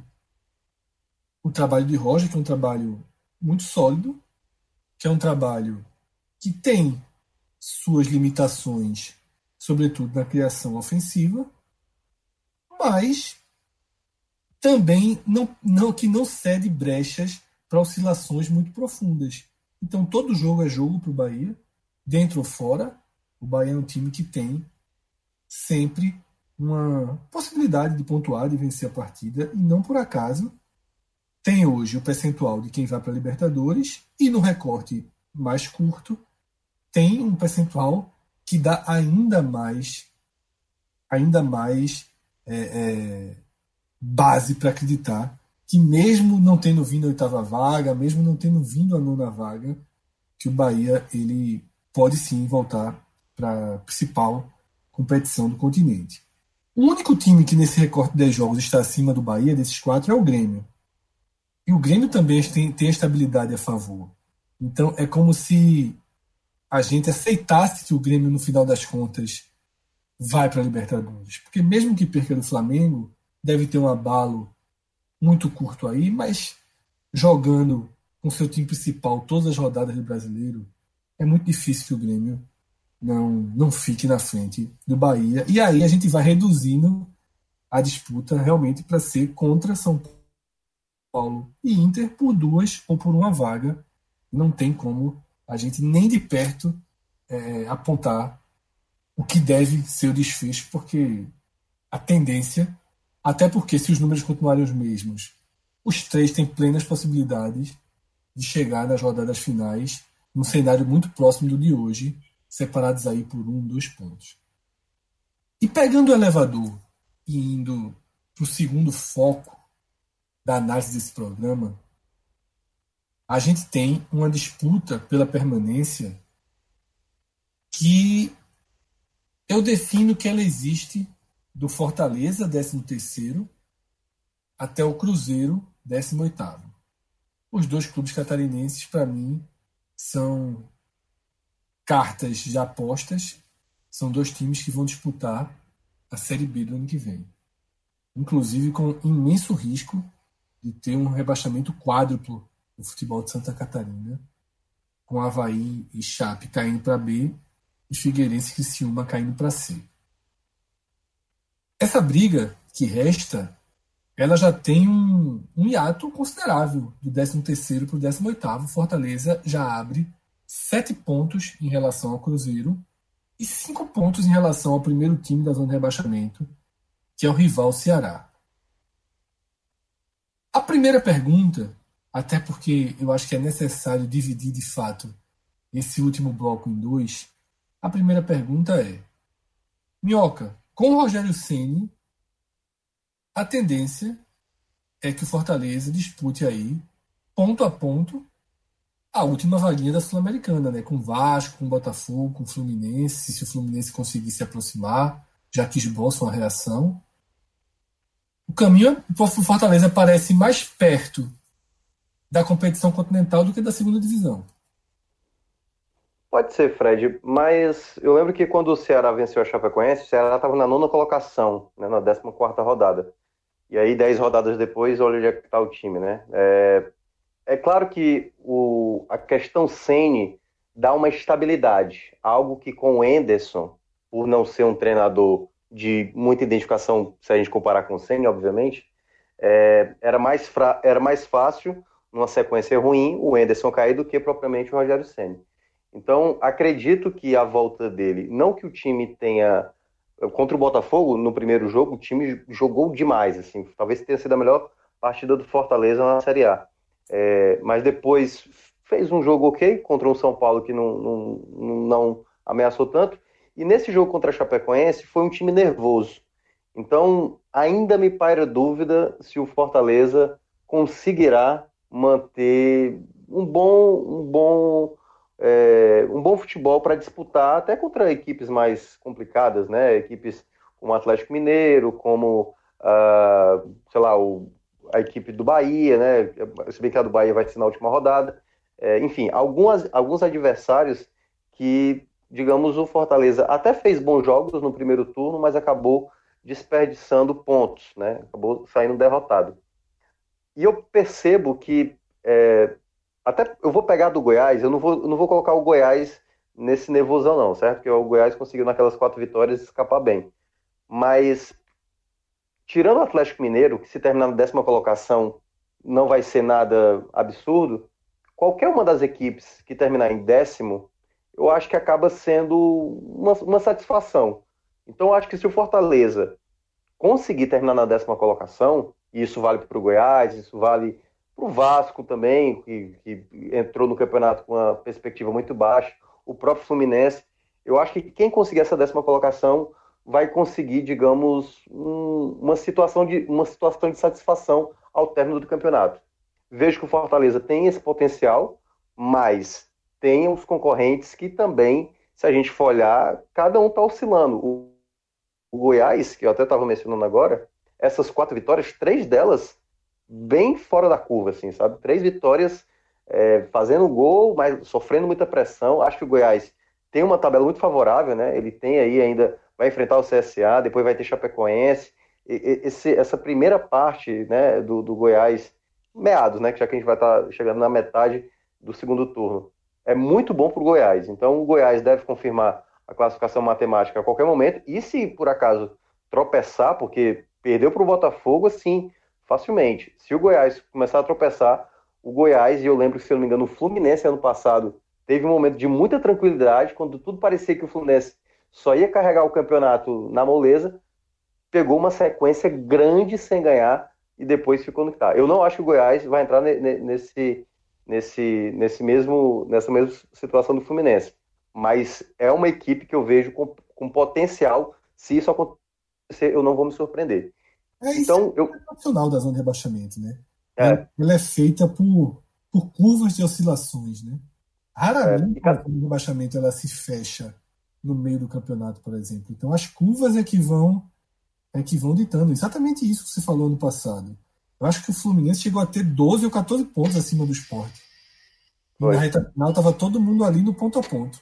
O trabalho de Roger, que é um trabalho muito sólido, que é um trabalho que tem suas limitações, sobretudo na criação ofensiva, mas também não, não que não cede brechas para oscilações muito profundas. Então todo jogo é jogo para o Bahia, dentro ou fora. O Bahia é um time que tem sempre uma possibilidade de pontuar, de vencer a partida, e não por acaso tem hoje o percentual de quem vai para a Libertadores e no recorte mais curto tem um percentual que dá ainda mais ainda mais é, é, base para acreditar que mesmo não tendo vindo a oitava vaga, mesmo não tendo vindo a nona vaga, que o Bahia ele pode sim voltar para a principal competição do continente. O único time que nesse recorte de 10 jogos está acima do Bahia, desses quatro, é o Grêmio. E o Grêmio também tem, tem estabilidade a favor. Então é como se a gente aceitasse que o Grêmio, no final das contas, vai para a Libertadores. Porque mesmo que perca do Flamengo, deve ter um abalo muito curto aí, mas jogando com seu time principal todas as rodadas do brasileiro, é muito difícil que o Grêmio não, não fique na frente do Bahia. E aí a gente vai reduzindo a disputa realmente para ser contra São Paulo e Inter por duas ou por uma vaga. Não tem como a gente nem de perto é, apontar o que deve ser o desfecho, porque a tendência, até porque se os números continuarem os mesmos, os três têm plenas possibilidades de chegar nas rodadas finais num cenário muito próximo do de hoje, separados aí por um, dois pontos. E pegando o elevador e indo para o segundo foco da análise desse programa, a gente tem uma disputa pela permanência que eu defino que ela existe do Fortaleza, 13º, até o Cruzeiro, 18º. Os dois clubes catarinenses, para mim, são cartas já postas, são dois times que vão disputar a Série B do ano que vem. Inclusive com imenso risco de ter um rebaixamento quádruplo do futebol de Santa Catarina, com Havaí e Chape caindo para B e Figueirense e Criciúma caindo para C. Essa briga que resta, ela já tem um, um hiato considerável do 13º para o 18º. Fortaleza já abre sete pontos em relação ao Cruzeiro e cinco pontos em relação ao primeiro time da zona de rebaixamento, que é o rival Ceará. A primeira pergunta, até porque eu acho que é necessário dividir de fato esse último bloco em dois, a primeira pergunta é: Minhoca, com o Rogério Ceni, a tendência é que o Fortaleza dispute aí, ponto a ponto, a última vaguinha da Sul-Americana, né? Com Vasco, com Botafogo, com Fluminense, se o Fluminense conseguir se aproximar, já que esboça uma reação. O caminho para o Fortaleza parece mais perto da competição continental do que da segunda divisão. Pode ser, Fred, mas eu lembro que quando o Ceará venceu a Chapecoense, o Ceará estava na nona colocação, né, na 14 quarta rodada. E aí, dez rodadas depois, olha onde é está o time, né? É, é claro que o, a questão Sene dá uma estabilidade, algo que com o Enderson, por não ser um treinador de muita identificação, se a gente comparar com o Sene, obviamente, é, era, mais fra, era mais fácil, numa sequência ruim, o Enderson cair do que propriamente o Rogério Senna. Então, acredito que a volta dele, não que o time tenha. Contra o Botafogo, no primeiro jogo, o time jogou demais, assim, talvez tenha sido a melhor partida do Fortaleza na Série A. É, mas depois fez um jogo ok contra um São Paulo que não, não, não ameaçou tanto. E nesse jogo contra a Chapecoense foi um time nervoso. Então, ainda me paira dúvida se o Fortaleza conseguirá manter um bom, um bom é, um bom futebol para disputar até contra equipes mais complicadas, né? Equipes como o Atlético Mineiro, como uh, sei lá, o, a equipe do Bahia, né? Se bem que a do Bahia vai ser na última rodada. É, enfim, algumas, alguns adversários que, digamos, o Fortaleza até fez bons jogos no primeiro turno, mas acabou desperdiçando pontos, né? Acabou saindo derrotado. E eu percebo que é, até eu vou pegar do Goiás, eu não vou, não vou colocar o Goiás nesse nervosão, não, certo? Porque o Goiás conseguiu naquelas quatro vitórias escapar bem. Mas, tirando o Atlético Mineiro, que se terminar na décima colocação não vai ser nada absurdo, qualquer uma das equipes que terminar em décimo, eu acho que acaba sendo uma, uma satisfação. Então, eu acho que se o Fortaleza conseguir terminar na décima colocação, e isso vale para o Goiás, isso vale para o Vasco também, que, que, entrou no campeonato com uma perspectiva muito baixa, o próprio Fluminense. Eu acho que quem conseguir essa décima colocação vai conseguir, digamos, um, uma, situação de, uma situação de satisfação ao término do campeonato. Vejo que o Fortaleza tem esse potencial, mas tem os concorrentes que também, se a gente for olhar, cada um está oscilando. O, o Goiás, que eu até estava mencionando agora, essas quatro vitórias, três delas bem fora da curva, assim, sabe? Três vitórias é, fazendo gol, mas sofrendo muita pressão. Acho que o Goiás tem uma tabela muito favorável, né? Ele tem aí ainda, vai enfrentar o CSA, depois vai ter Chapecoense. E, esse, essa primeira parte né, do, do Goiás, meados, né? Já que a gente vai estar tá chegando na metade do segundo turno. É muito bom para o Goiás. Então o Goiás deve confirmar a classificação matemática a qualquer momento. E se por acaso tropeçar, porque perdeu para o Botafogo, assim, facilmente. Se o Goiás começar a tropeçar, o Goiás, e eu lembro que, se eu não me engano, o Fluminense ano passado teve um momento de muita tranquilidade, quando tudo parecia que o Fluminense só ia carregar o campeonato na moleza, pegou uma sequência grande sem ganhar e depois ficou no que tá. Eu não acho que o Goiás vai entrar nesse, nesse, nesse mesmo, nessa mesma situação do Fluminense. Mas é uma equipe que eu vejo com, com potencial. Se isso acontecer, eu não vou me surpreender. É, então, é eu... nacional da zona de rebaixamento, né? É. Ela é feita por, por curvas de oscilações, né? Raramente é. a zona de rebaixamento ela se fecha no meio do campeonato, por exemplo. Então as curvas é que vão é que vão ditando. Exatamente isso que você falou no passado. Eu acho que o Fluminense chegou a ter 12 ou 14 pontos acima do esporte. Na reta final estava todo mundo ali no ponto a ponto.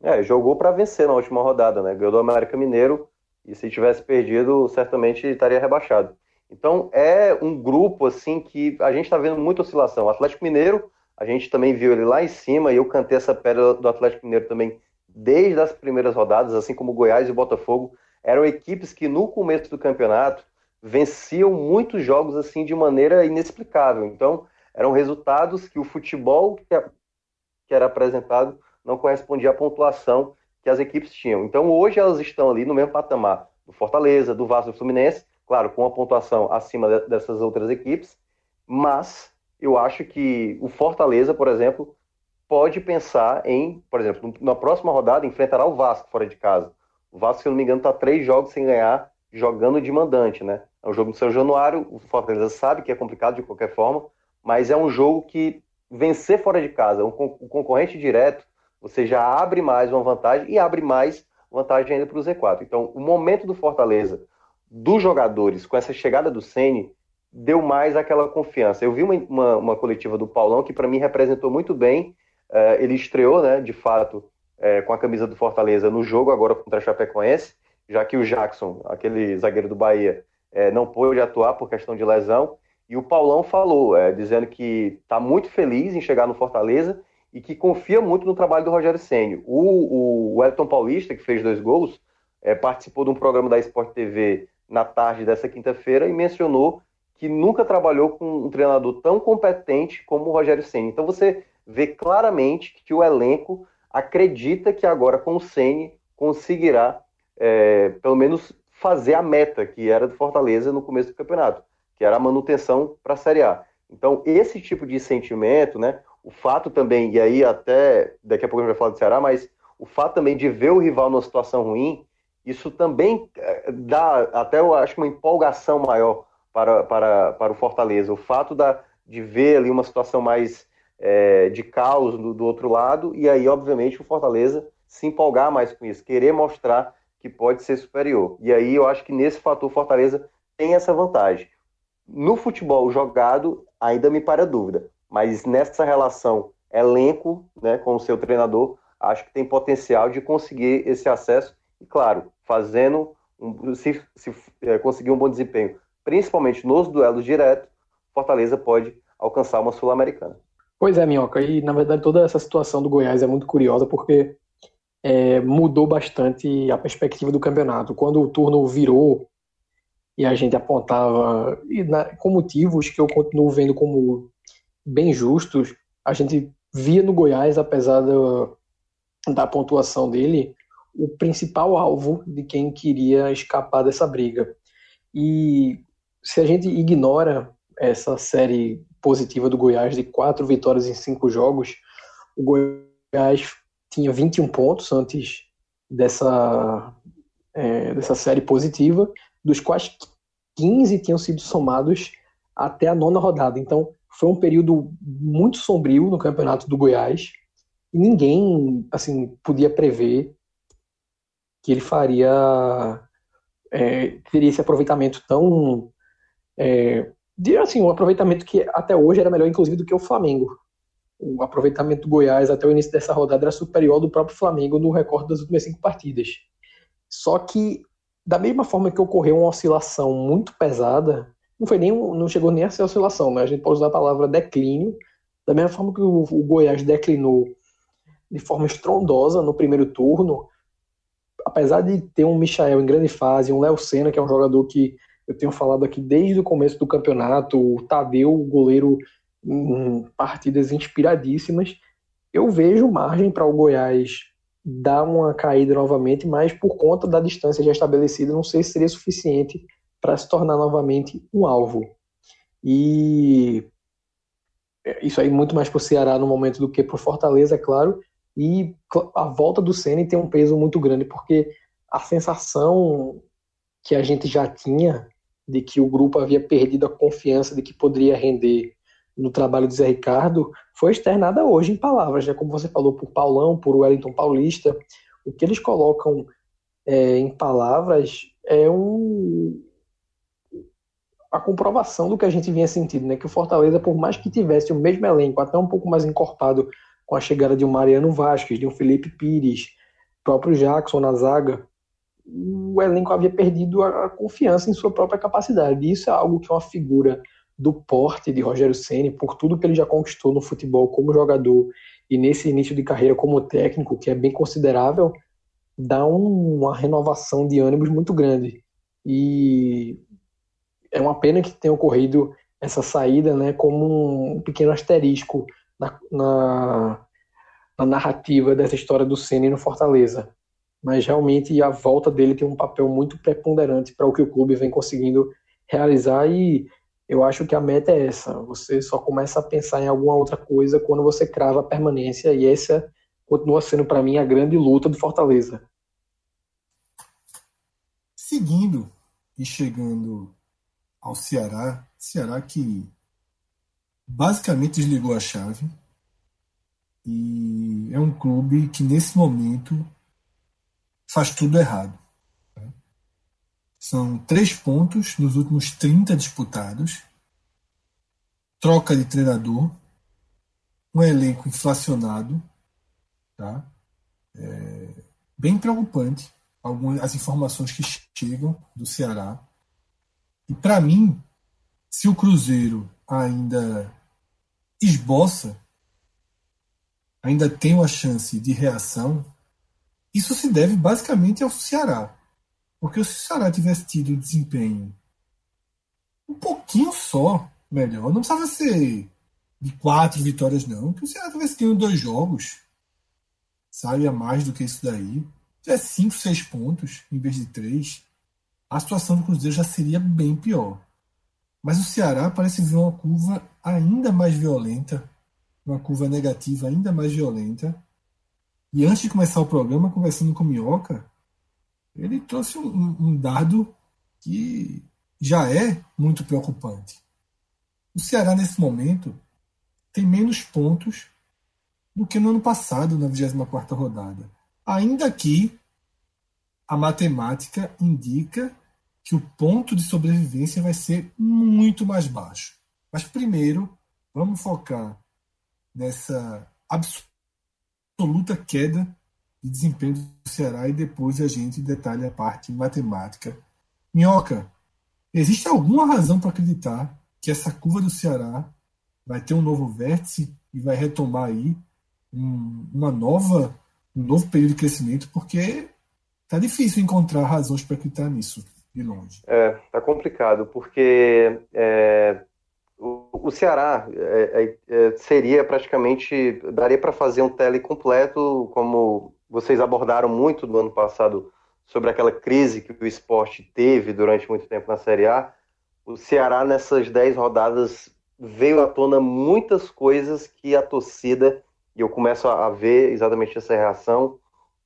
É, jogou para vencer na última rodada, né? Ganhou do América Mineiro e se tivesse perdido, certamente estaria rebaixado. Então é um grupo assim que a gente está vendo muita oscilação. O Atlético Mineiro, a gente também viu ele lá em cima, e eu cantei essa pedra do Atlético Mineiro também desde as primeiras rodadas, assim como Goiás e Botafogo, eram equipes que no começo do campeonato venciam muitos jogos assim de maneira inexplicável. Então, eram resultados que o futebol que era apresentado não correspondia à pontuação que as equipes tinham. Então hoje elas estão ali no mesmo patamar do Fortaleza, do Vasco do Fluminense, claro, com uma pontuação acima dessas outras equipes, mas eu acho que o Fortaleza, por exemplo, pode pensar em, por exemplo, na próxima rodada enfrentará o Vasco fora de casa. O Vasco, se eu não me engano, está três jogos sem ganhar, jogando de mandante, né? É um jogo no São Januário, o Fortaleza sabe que é complicado de qualquer forma, mas é um jogo que vencer fora de casa, o concorrente direto, você já abre mais uma vantagem e abre mais vantagem ainda para o Z4. Então, o momento do Fortaleza, dos jogadores, com essa chegada do Ceni deu mais aquela confiança. Eu vi uma, uma, uma coletiva do Paulão que para mim representou muito bem. Uh, ele estreou, né, de fato, uh, com a camisa do Fortaleza no jogo agora contra a Chapecoense, já que o Jackson, aquele zagueiro do Bahia, uh, não pôde atuar por questão de lesão. E o Paulão falou, dizendo que está muito feliz em chegar no Fortaleza e que confia muito no trabalho do Rogério Ceni. O, o Elton Paulista, que fez dois gols, participou de um programa da Sport TV na tarde dessa quinta-feira e mencionou que nunca trabalhou com um treinador tão competente como o Rogério Ceni. Então você vê claramente que o elenco acredita que agora com o Ceni conseguirá é, pelo menos fazer a meta que era do Fortaleza no começo do campeonato, que era a manutenção para a Série A. Então esse tipo de sentimento, né, o fato também e aí até daqui a pouco a gente vai falar do Ceará, mas o fato também de ver o rival numa situação ruim, isso também é, dá até eu acho uma empolgação maior para, para, para o Fortaleza. O fato da, de ver ali uma situação mais é, de caos do, do, outro lado, e aí, obviamente, o Fortaleza se empolgar mais com isso, querer mostrar que pode ser superior. E aí eu acho que nesse fator o Fortaleza tem essa vantagem. No futebol jogado, ainda me para dúvida, mas nessa relação elenco né, com o seu treinador, acho que tem potencial de conseguir esse acesso, e claro, fazendo, um, se, se é, conseguir um bom desempenho principalmente nos duelos diretos, Fortaleza pode alcançar uma Sul-Americana. Pois é, Minhoca, e na verdade toda essa situação do Goiás é muito curiosa porque é, mudou bastante a perspectiva do campeonato. Quando o turno virou e a gente apontava, e na, com motivos que eu continuo vendo como bem justos, a gente via no Goiás, apesar da, da pontuação dele, o principal alvo de quem queria escapar dessa briga. E se a gente ignora essa série positiva do Goiás de quatro vitórias em cinco jogos, o Goiás tinha 21 pontos antes dessa, é, dessa série positiva, dos quais 15 tinham sido somados até a nona rodada. Então, foi um período muito sombrio no campeonato do Goiás e ninguém assim podia prever que ele faria é, teria esse aproveitamento tão é, assim, um aproveitamento que até hoje era melhor, inclusive, do que o Flamengo. O aproveitamento do Goiás até o início dessa rodada era superior ao do próprio Flamengo no recorde das últimas cinco partidas. Só que, da mesma forma que ocorreu uma oscilação muito pesada, não foi nem não chegou nem a ser oscilação, né? A gente pode usar a palavra declínio, da mesma forma que o, Goiás declinou de forma estrondosa no primeiro turno, apesar de ter um Michael em grande fase, um Léo Senna, que é um jogador que eu tenho falado aqui desde o começo do campeonato, o Tadeu, o goleiro, em partidas inspiradíssimas. Eu vejo margem para o Goiás dar uma caída novamente, mas por conta da distância já estabelecida, não sei se seria suficiente para se tornar novamente um alvo. E isso aí muito mais para o Ceará no momento do que para o Fortaleza, é claro. E a volta do Ceni tem um peso muito grande, porque a sensação que a gente já tinha de que o grupo havia perdido a confiança de que poderia render no trabalho do Zé Ricardo foi externada hoje em palavras, né? como você falou, por Paulão, por Wellington Paulista. O que eles colocam é, em palavras é um, a comprovação do que a gente vinha sentindo, né? que o Fortaleza, por mais que tivesse o mesmo elenco, até um pouco mais encorpado com a chegada de um Mariano Vasquez, de um Felipe Pires, próprio Jackson na zaga, o elenco havia perdido a, confiança em sua própria capacidade. E isso é algo que uma figura do porte de Rogério Ceni, por tudo que ele já conquistou no futebol como jogador e nesse início de carreira como técnico, que é bem considerável, dá um, uma renovação de ânimos muito grande. E é uma pena que tenha ocorrido essa saída, né, como um pequeno asterisco na, na, na narrativa dessa história do Ceni no Fortaleza mas realmente a volta dele tem um papel muito preponderante para o que o clube vem conseguindo realizar e eu acho que a meta é essa. Você só começa a pensar em alguma outra coisa quando você crava a permanência e essa continua sendo para mim a grande luta do Fortaleza. Seguindo e chegando ao Ceará, Ceará que basicamente desligou a chave e é um clube que nesse momento faz tudo errado. São três pontos nos últimos 30 disputados, troca de treinador, um elenco inflacionado, tá? É bem preocupante algumas as informações que chegam do Ceará. E para mim, se o Cruzeiro ainda esboça, ainda tem uma chance de reação, isso se deve basicamente ao Ceará. Porque se o Ceará tivesse tido desempenho um pouquinho só melhor, não precisava ser de quatro vitórias, não. Que o Ceará tivesse tido dois jogos, sabe, a mais do que isso daí. Se tivesse cinco, seis pontos em vez de três, a situação do Cruzeiro já seria bem pior. Mas o Ceará parece ver uma curva ainda mais violenta, uma curva negativa ainda mais violenta. E antes de começar o programa, conversando com o Minhoca, ele trouxe um, um dado que já é muito preocupante. O Ceará, nesse momento, tem menos pontos do que no ano passado, na 24 rodada. Ainda que a matemática indica que o ponto de sobrevivência vai ser muito mais baixo. Mas primeiro, vamos focar nessa absoluta queda de desempenho do Ceará e depois a gente detalha a parte matemática. Minhoca, existe alguma razão para acreditar que essa curva do Ceará vai ter um novo vértice e vai retomar aí um, uma nova, um novo período de crescimento, porque tá difícil encontrar razões para acreditar nisso de longe. É, tá complicado, porque é, o, o, Ceará é, é, é seria praticamente, daria para fazer um tele completo, como vocês abordaram muito no ano passado sobre aquela crise que o esporte teve durante muito tempo na Série A. O Ceará, nessas 10 rodadas, veio à tona muitas coisas que a torcida e eu começo a ver exatamente essa reação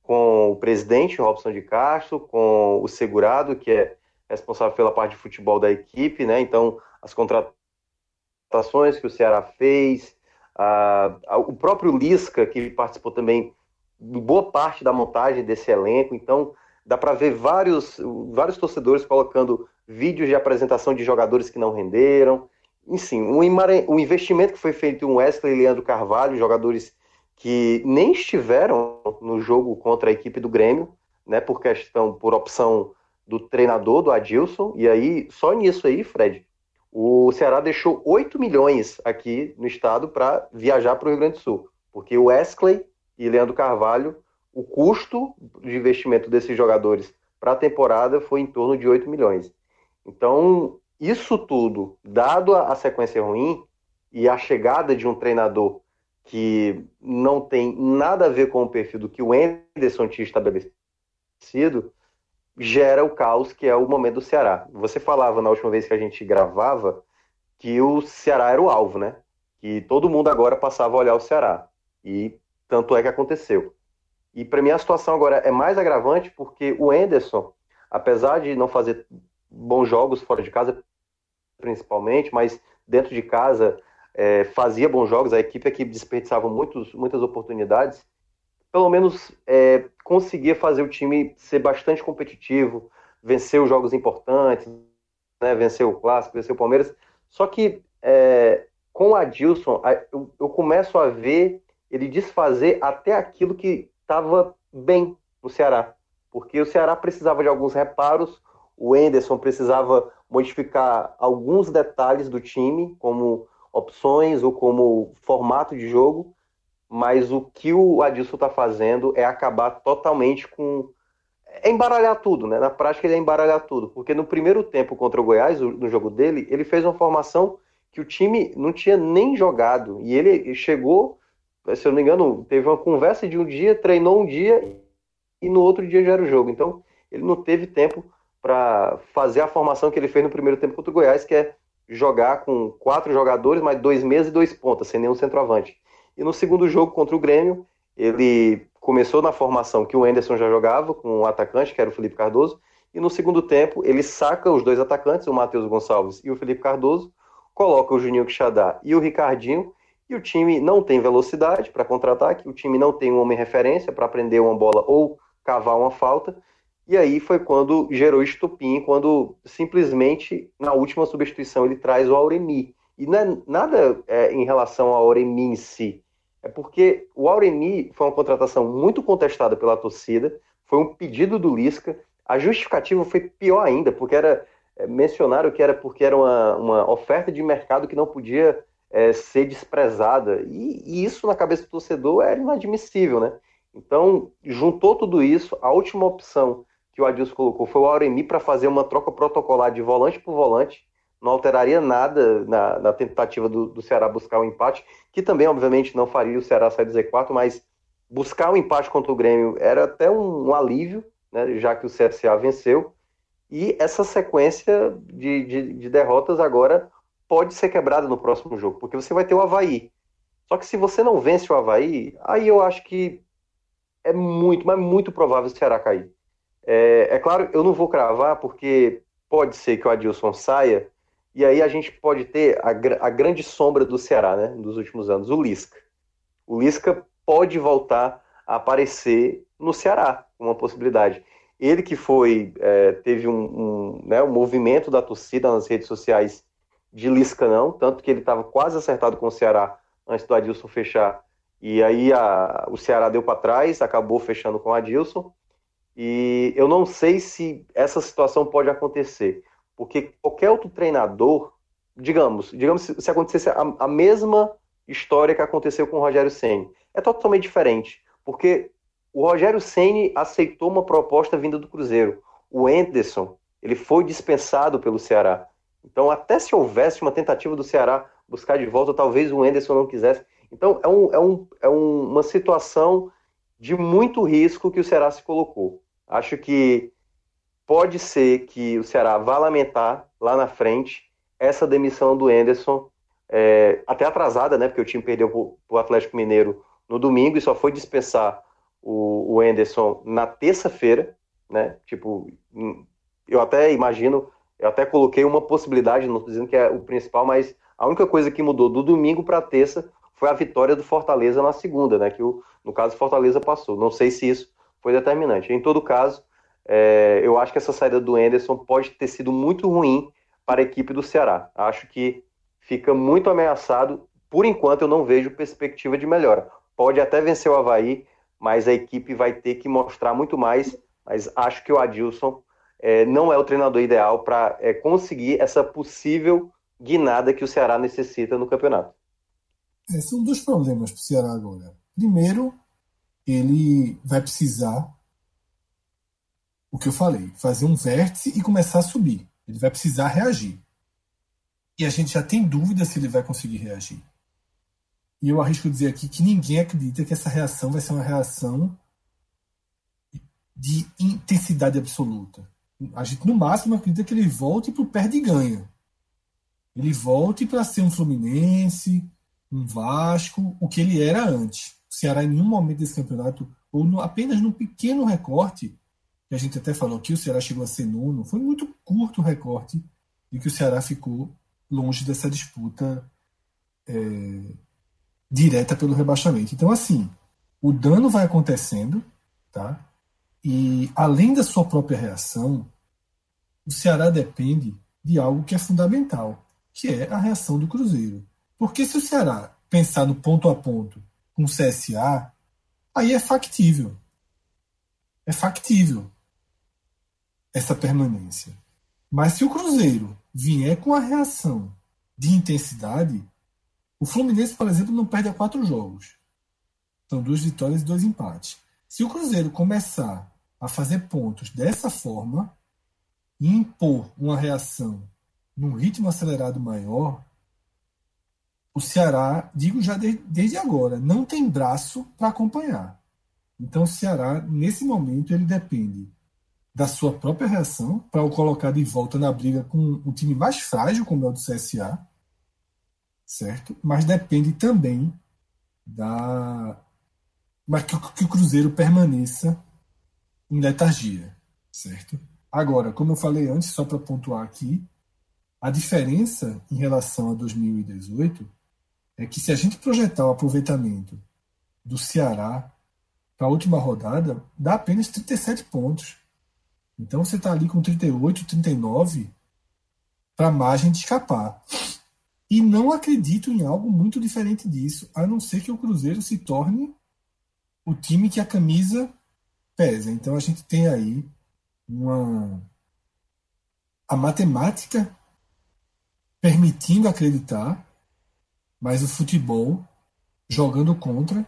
com o presidente, Robson de Castro, com o segurado, que é responsável pela parte de futebol da equipe, né? Então, as contratações que o Ceará fez, a, a, o próprio Lisca, que participou também de boa parte da montagem desse elenco. Então, dá para ver vários, vários torcedores colocando vídeos de apresentação de jogadores que não renderam. Enfim, um investimento que foi feito em Wesley e Leandro Carvalho, jogadores que nem estiveram no jogo contra a equipe do Grêmio, né, por questão, por opção do treinador, do Adilson, e aí, só nisso aí, Fred, o Ceará deixou 8 milhões aqui no estado para viajar para o Rio Grande do Sul, porque o Wesley e Leandro Carvalho, o custo de investimento desses jogadores para a temporada foi em torno de 8 milhões. Então, isso tudo, dado a sequência ruim e a chegada de um treinador que não tem nada a ver com o perfil do que o Anderson tinha estabelecido, gera o caos que é o momento do Ceará. Você falava na última vez que a gente gravava que o Ceará era o alvo, né? Que todo mundo agora passava a olhar o Ceará. E tanto é que aconteceu. E para mim a situação agora é mais agravante porque o Anderson, apesar de não fazer bons jogos fora de casa, principalmente, mas dentro de casa é, fazia bons jogos, a equipe aqui desperdiçava muitos, muitas oportunidades, pelo menos é, conseguia fazer o time ser bastante competitivo, vencer os jogos importantes, né, vencer o Clássico, vencer o Palmeiras. Só que é, com o Adilson, eu, eu começo a ver ele desfazer até aquilo que estava bem no Ceará. Porque o Ceará precisava de alguns reparos, o Enderson precisava modificar alguns detalhes do time, como opções ou como formato de jogo, mas o que o Adilson está fazendo é acabar totalmente com. É embaralhar tudo, né? Na prática, ele é embaralhar tudo. Porque no primeiro tempo contra o Goiás, no jogo dele, ele fez uma formação que o time não tinha nem jogado. E ele chegou, se eu não me engano, teve uma conversa de um dia, treinou um dia e no outro dia já era o jogo. Então, ele não teve tempo para fazer a formação que ele fez no primeiro tempo contra o Goiás, que é jogar com quatro jogadores, mais dois meses e dois pontas, sem nenhum centroavante. E no segundo jogo contra o Grêmio, ele começou na formação que o Enderson já jogava, com o atacante, que era o Felipe Cardoso, e no segundo tempo ele saca os dois atacantes, o Matheus Gonçalves e o Felipe Cardoso, coloca o Juninho Quixadá e o Ricardinho, e o time não tem velocidade para contra-ataque, o time não tem um homem referência para prender uma bola ou cavar uma falta, e aí foi quando gerou estupim, quando simplesmente na última substituição ele traz o Auremi. E não é nada é, em relação ao Auremi em si, é porque o Auremi foi uma contratação muito contestada pela torcida, foi um pedido do Lisca, a justificativa foi pior ainda, porque era é, mencionaram que era porque era uma, uma oferta de mercado que não podia é, ser desprezada. E, e, isso na cabeça do torcedor era inadmissível, né? Então, juntou tudo isso, a última opção que o Adilson colocou foi o Auremi para fazer uma troca protocolar de volante por volante, não alteraria nada na, na tentativa do, do, Ceará buscar o um empate, que também, obviamente, não faria o Ceará sair do Z4, mas buscar o um empate contra o Grêmio era até um, um alívio, né, já que o CSA venceu, e essa sequência de, de, de, derrotas agora pode ser quebrada no próximo jogo, porque você vai ter o Havaí. Só que se você não vence o Havaí, aí eu acho que é muito, mas muito provável o Ceará cair. É, é claro, eu não vou cravar, porque pode ser que o Adilson saia, e aí a gente pode ter a, a grande sombra do Ceará, né, dos últimos anos, o Lisca. O Lisca pode voltar a aparecer no Ceará, uma possibilidade. Ele que foi, é, teve um, um, né, um movimento da torcida nas redes sociais de Lisca não, tanto que ele estava quase acertado com o Ceará antes do Adilson fechar. E aí a, o Ceará deu para trás, acabou fechando com o Adilson. E eu não sei se essa situação pode acontecer, porque qualquer outro treinador, digamos, digamos se, acontecesse a, a mesma história que aconteceu com o Rogério Ceni, é totalmente diferente, porque o Rogério Ceni aceitou uma proposta vinda do Cruzeiro. O Anderson, ele foi dispensado pelo Ceará. Então, até se houvesse uma tentativa do Ceará buscar de volta, talvez o Anderson não quisesse. Então, é, um, é, um, é um, uma situação de muito risco que o Ceará se colocou. Acho que pode ser que o Ceará vá lamentar lá na frente essa demissão do Anderson, é, até atrasada, né? Porque o time perdeu para o Atlético Mineiro no domingo e só foi dispensar o, o Anderson na terça-feira, né? Tipo, hum, eu até imagino, eu até coloquei uma possibilidade, não estou dizendo que é o principal, mas a única coisa que mudou do domingo para terça foi a vitória do Fortaleza na segunda, né? Que o, no caso Fortaleza passou. Não sei se isso foi determinante. Em todo caso, é, eu acho que essa saída do Anderson pode ter sido muito ruim para a equipe do Ceará. Acho que fica muito ameaçado. Por enquanto, eu não vejo perspectiva de melhora. Pode até vencer o Havaí, mas a equipe vai ter que mostrar muito mais. Mas acho que o Adilson é, não é o treinador ideal para é, conseguir essa possível guinada que o Ceará necessita no campeonato. É, são dois problemas para o Ceará agora. Primeiro, ele vai precisar, o que eu falei, fazer um vértice e começar a subir. Ele vai precisar reagir. E a gente já tem dúvida se ele vai conseguir reagir. E eu arrisco dizer aqui que ninguém acredita que essa reação vai ser uma reação de intensidade absoluta. A gente, no máximo, acredita que ele volte para o perde ganha. Ele volte para ser um Fluminense, um Vasco, o que ele era antes. Ceará, em nenhum momento desse campeonato, ou no, apenas num pequeno recorte, que a gente até falou que o Ceará chegou a ser nono, foi muito curto o recorte de que o Ceará ficou longe dessa disputa é, direta pelo rebaixamento. Então, assim, o dano vai acontecendo, tá? E além da sua própria reação, o Ceará depende de algo que é fundamental, que é a reação do Cruzeiro. Porque se o Ceará pensar no ponto a ponto com CSA, aí é factível. É factível essa permanência. Mas se o Cruzeiro vier com a reação de intensidade, o Fluminense, por exemplo, não perde a quatro jogos. São duas vitórias e dois empates. Se o Cruzeiro começar a fazer pontos dessa forma e impor uma reação num ritmo acelerado maior, o Ceará, digo já de, desde agora, não tem braço para acompanhar. Então o Ceará, nesse momento, ele depende da sua própria reação para o colocar de volta na briga com um time mais frágil, como é o do CSA, certo? Mas depende também da mas que, que o Cruzeiro permaneça em letargia, certo? Agora, como eu falei antes, só para pontuar aqui, a diferença em relação a 2018 é que se a gente projetar o aproveitamento do Ceará para a última rodada, dá apenas 37 pontos. Então você está ali com 38, 39 para a margem de escapar. E não acredito em algo muito diferente disso, a não ser que o Cruzeiro se torne o time que a camisa pesa. Então a gente tem aí uma a matemática permitindo acreditar, mas o futebol jogando contra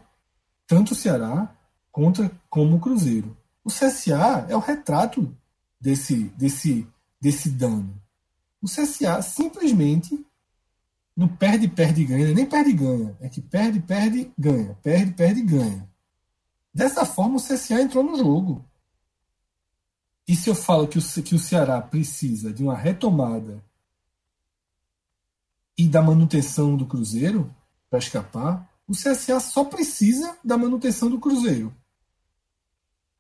tanto o Ceará contra como o Cruzeiro. O CSA é o retrato desse, desse, desse dano. O CSA simplesmente não perde, perde, ganha, nem perde, ganha. É que perde, perde, ganha. Perde, perde, ganha. Dessa forma, o CSA entrou no jogo. E se eu falo que o, que o Ceará precisa de uma retomada e da manutenção do Cruzeiro para escapar, o CSA só precisa da manutenção do Cruzeiro.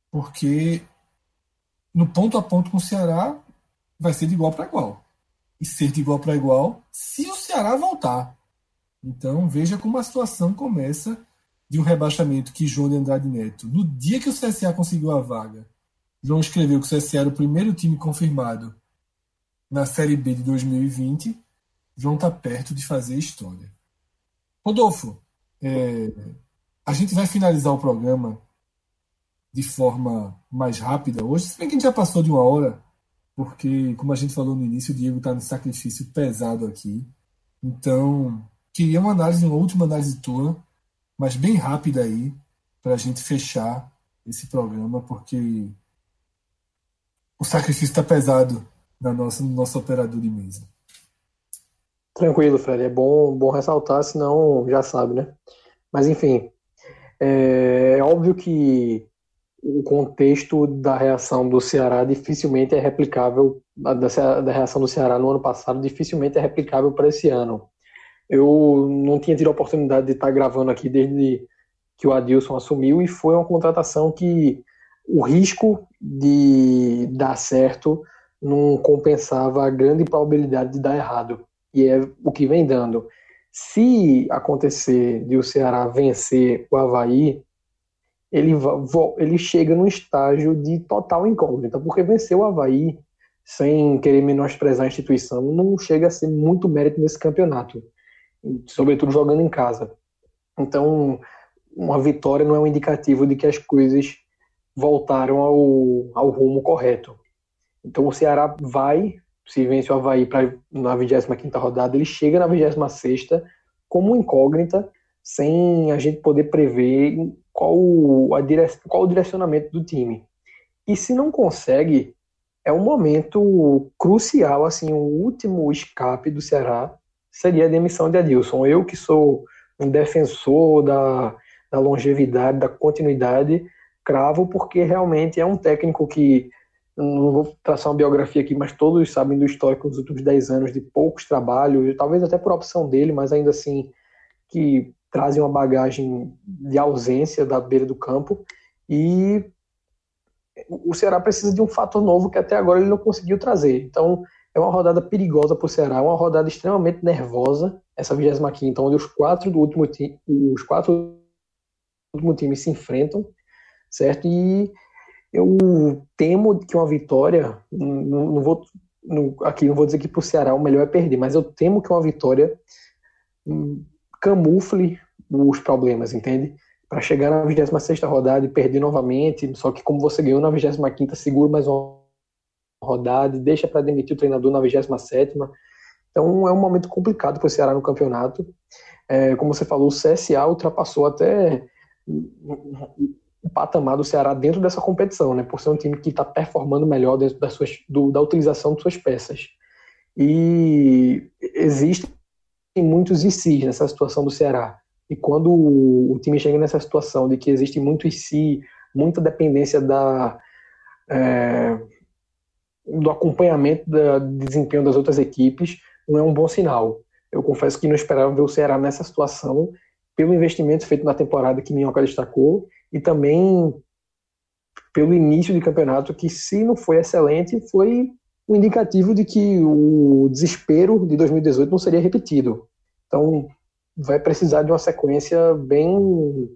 Porque no ponto a ponto com o Ceará vai ser de igual para igual. E ser de igual para igual se o Ceará voltar. Então veja como a situação começa de um rebaixamento que João de Andrade Neto, no dia que o CSA conseguiu a vaga, João escreveu que o CSA era o primeiro time confirmado na Série B de 2020 João está perto de fazer história. Rodolfo, é, a gente vai finalizar o programa de forma mais rápida hoje, se bem que a gente já passou de uma hora, porque, como a gente falou no início, o Diego está no sacrifício pesado aqui. Então, queria uma análise, uma última análise tua, mas bem rápida aí, para a gente fechar esse programa, porque o sacrifício está pesado na nossa, no nosso operador de mesa. Tranquilo, Fred. É bom, bom ressaltar, senão já sabe, né? Mas enfim, é, é óbvio que o contexto da reação do Ceará dificilmente é replicável, da, da reação do Ceará no ano passado dificilmente é replicável para esse ano. Eu não tinha tido a oportunidade de estar gravando aqui desde que o Adilson assumiu e foi uma contratação que o risco de dar certo não compensava a grande probabilidade de dar errado e é o que vem dando. Se acontecer de o Ceará vencer o Havaí, ele, ele chega num estágio de total incógnita, porque vencer o Havaí, sem querer menosprezar a instituição, não chega a ser muito mérito nesse campeonato, sobretudo jogando em casa. Então, uma vitória não é um indicativo de que as coisas voltaram ao, ao rumo correto. Então, o Ceará vai se vence o Havaí pra, na 25 rodada, ele chega na 26 como incógnita, sem a gente poder prever qual, a dire... qual o direcionamento do time. E se não consegue, é um momento crucial, assim, o último escape do Ceará seria a demissão de Adilson. Eu que sou um defensor da, da longevidade, da continuidade, cravo porque realmente é um técnico que não vou traçar uma biografia aqui, mas todos sabem do histórico dos últimos 10 anos de poucos trabalhos, talvez até por opção dele, mas ainda assim que trazem uma bagagem de ausência da beira do campo e o Ceará precisa de um fator novo que até agora ele não conseguiu trazer. Então é uma rodada perigosa para o Ceará, uma rodada extremamente nervosa, essa 25 onde os quatro do último os quatro do último time se enfrentam, certo? E eu temo que uma vitória, não, não vou não, aqui não vou dizer que para o Ceará o melhor é perder, mas eu temo que uma vitória hum, camufle os problemas, entende? Para chegar na 26 rodada e perder novamente, só que como você ganhou na 25 segura mais uma rodada deixa para demitir o treinador na 27 então é um momento complicado para o Ceará no campeonato. É, como você falou, o CSA ultrapassou até o patamar do Ceará dentro dessa competição, né? Por ser um time que está performando melhor dentro das suas, do, da utilização de suas peças. E existem muitos ICs nessa situação do Ceará. E quando o, time chega nessa situação de que existe muito IC, muita dependência da, é, do acompanhamento do de desempenho das outras equipes, não é um bom sinal. Eu confesso que não esperava ver o Ceará nessa situação pelo investimento feito na temporada que Minhoca destacou e também pelo início de campeonato, que se não foi excelente, foi um indicativo de que o desespero de 2018 não seria repetido. Então, vai precisar de uma sequência bem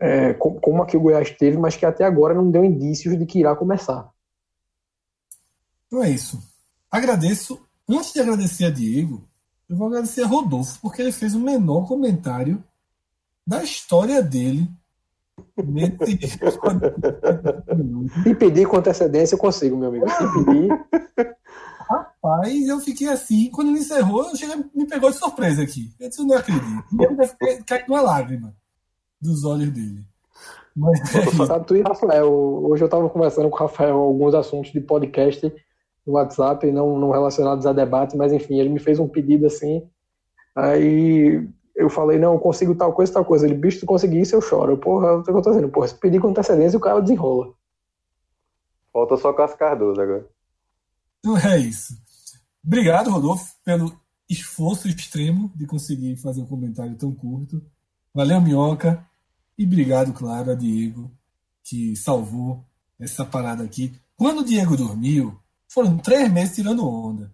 é, como a que o Goiás teve, mas que até agora não deu indícios de que irá começar. Então é isso. Agradeço. Antes de agradecer a Diego, eu vou agradecer a Rodolfo, porque ele fez o menor comentário da história dele. Se pedir com antecedência, eu consigo, meu amigo. Se pedir. Rapaz, eu fiquei assim, quando ele encerrou, eu cheguei, me pegou de surpresa aqui. Eu disse, eu não acredito. E deve caído uma lágrima dos olhos dele. Mas, é tu e Rafael, hoje eu estava conversando com o Rafael alguns assuntos de podcast no WhatsApp, não, não relacionados a debate, mas enfim, ele me fez um pedido assim, aí eu falei, não, eu consigo tal coisa, tal coisa. Ele, bicho, tu conseguisse, eu choro. Porra, o que eu tô dizendo? Porra, se pedir com antecedência, o cara desenrola. Falta só com as Cardoso agora. Então é isso. Obrigado, Rodolfo, pelo esforço extremo de conseguir fazer um comentário tão curto. Valeu, Minhoca. E obrigado, claro, a Diego, que salvou essa parada aqui. Quando o Diego dormiu, foram três meses tirando onda.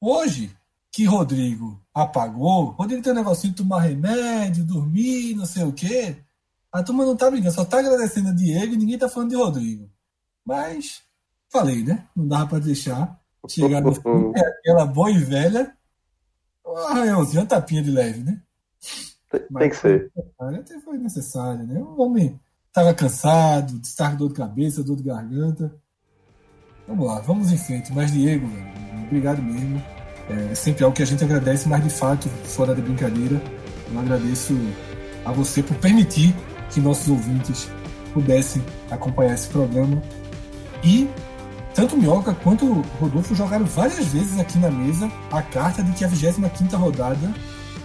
Hoje, que Rodrigo apagou, Rodrigo tem um negocinho de tomar remédio, dormir, não sei o quê. A turma não tá brincando, só tá agradecendo a Diego e ninguém tá falando de Rodrigo. Mas, falei, né? Não dava para deixar chegar no fim, é aquela boa e velha. Um arranhãozinho, uma tapinha de leve, né? Tem, tem que ser. Até foi necessário, né? O homem estava cansado, estava dor de cabeça, dor de garganta. Vamos lá, vamos em frente. Mas, Diego, obrigado mesmo. É sempre algo que a gente agradece, mas de fato, fora da brincadeira, eu agradeço a você por permitir que nossos ouvintes pudessem acompanhar esse programa. E tanto o Minhoca quanto o Rodolfo jogaram várias vezes aqui na mesa a carta de que a 25 rodada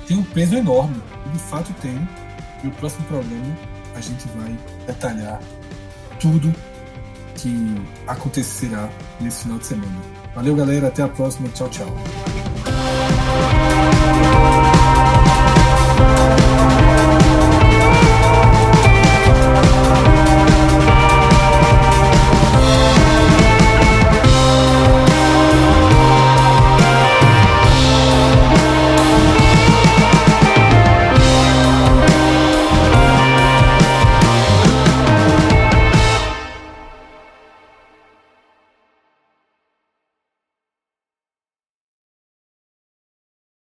tem um peso enorme. E de fato tem. E o próximo programa a gente vai detalhar tudo que acontecerá nesse final de semana. Valeu, galera. Até a próxima. Tchau, tchau. Bye.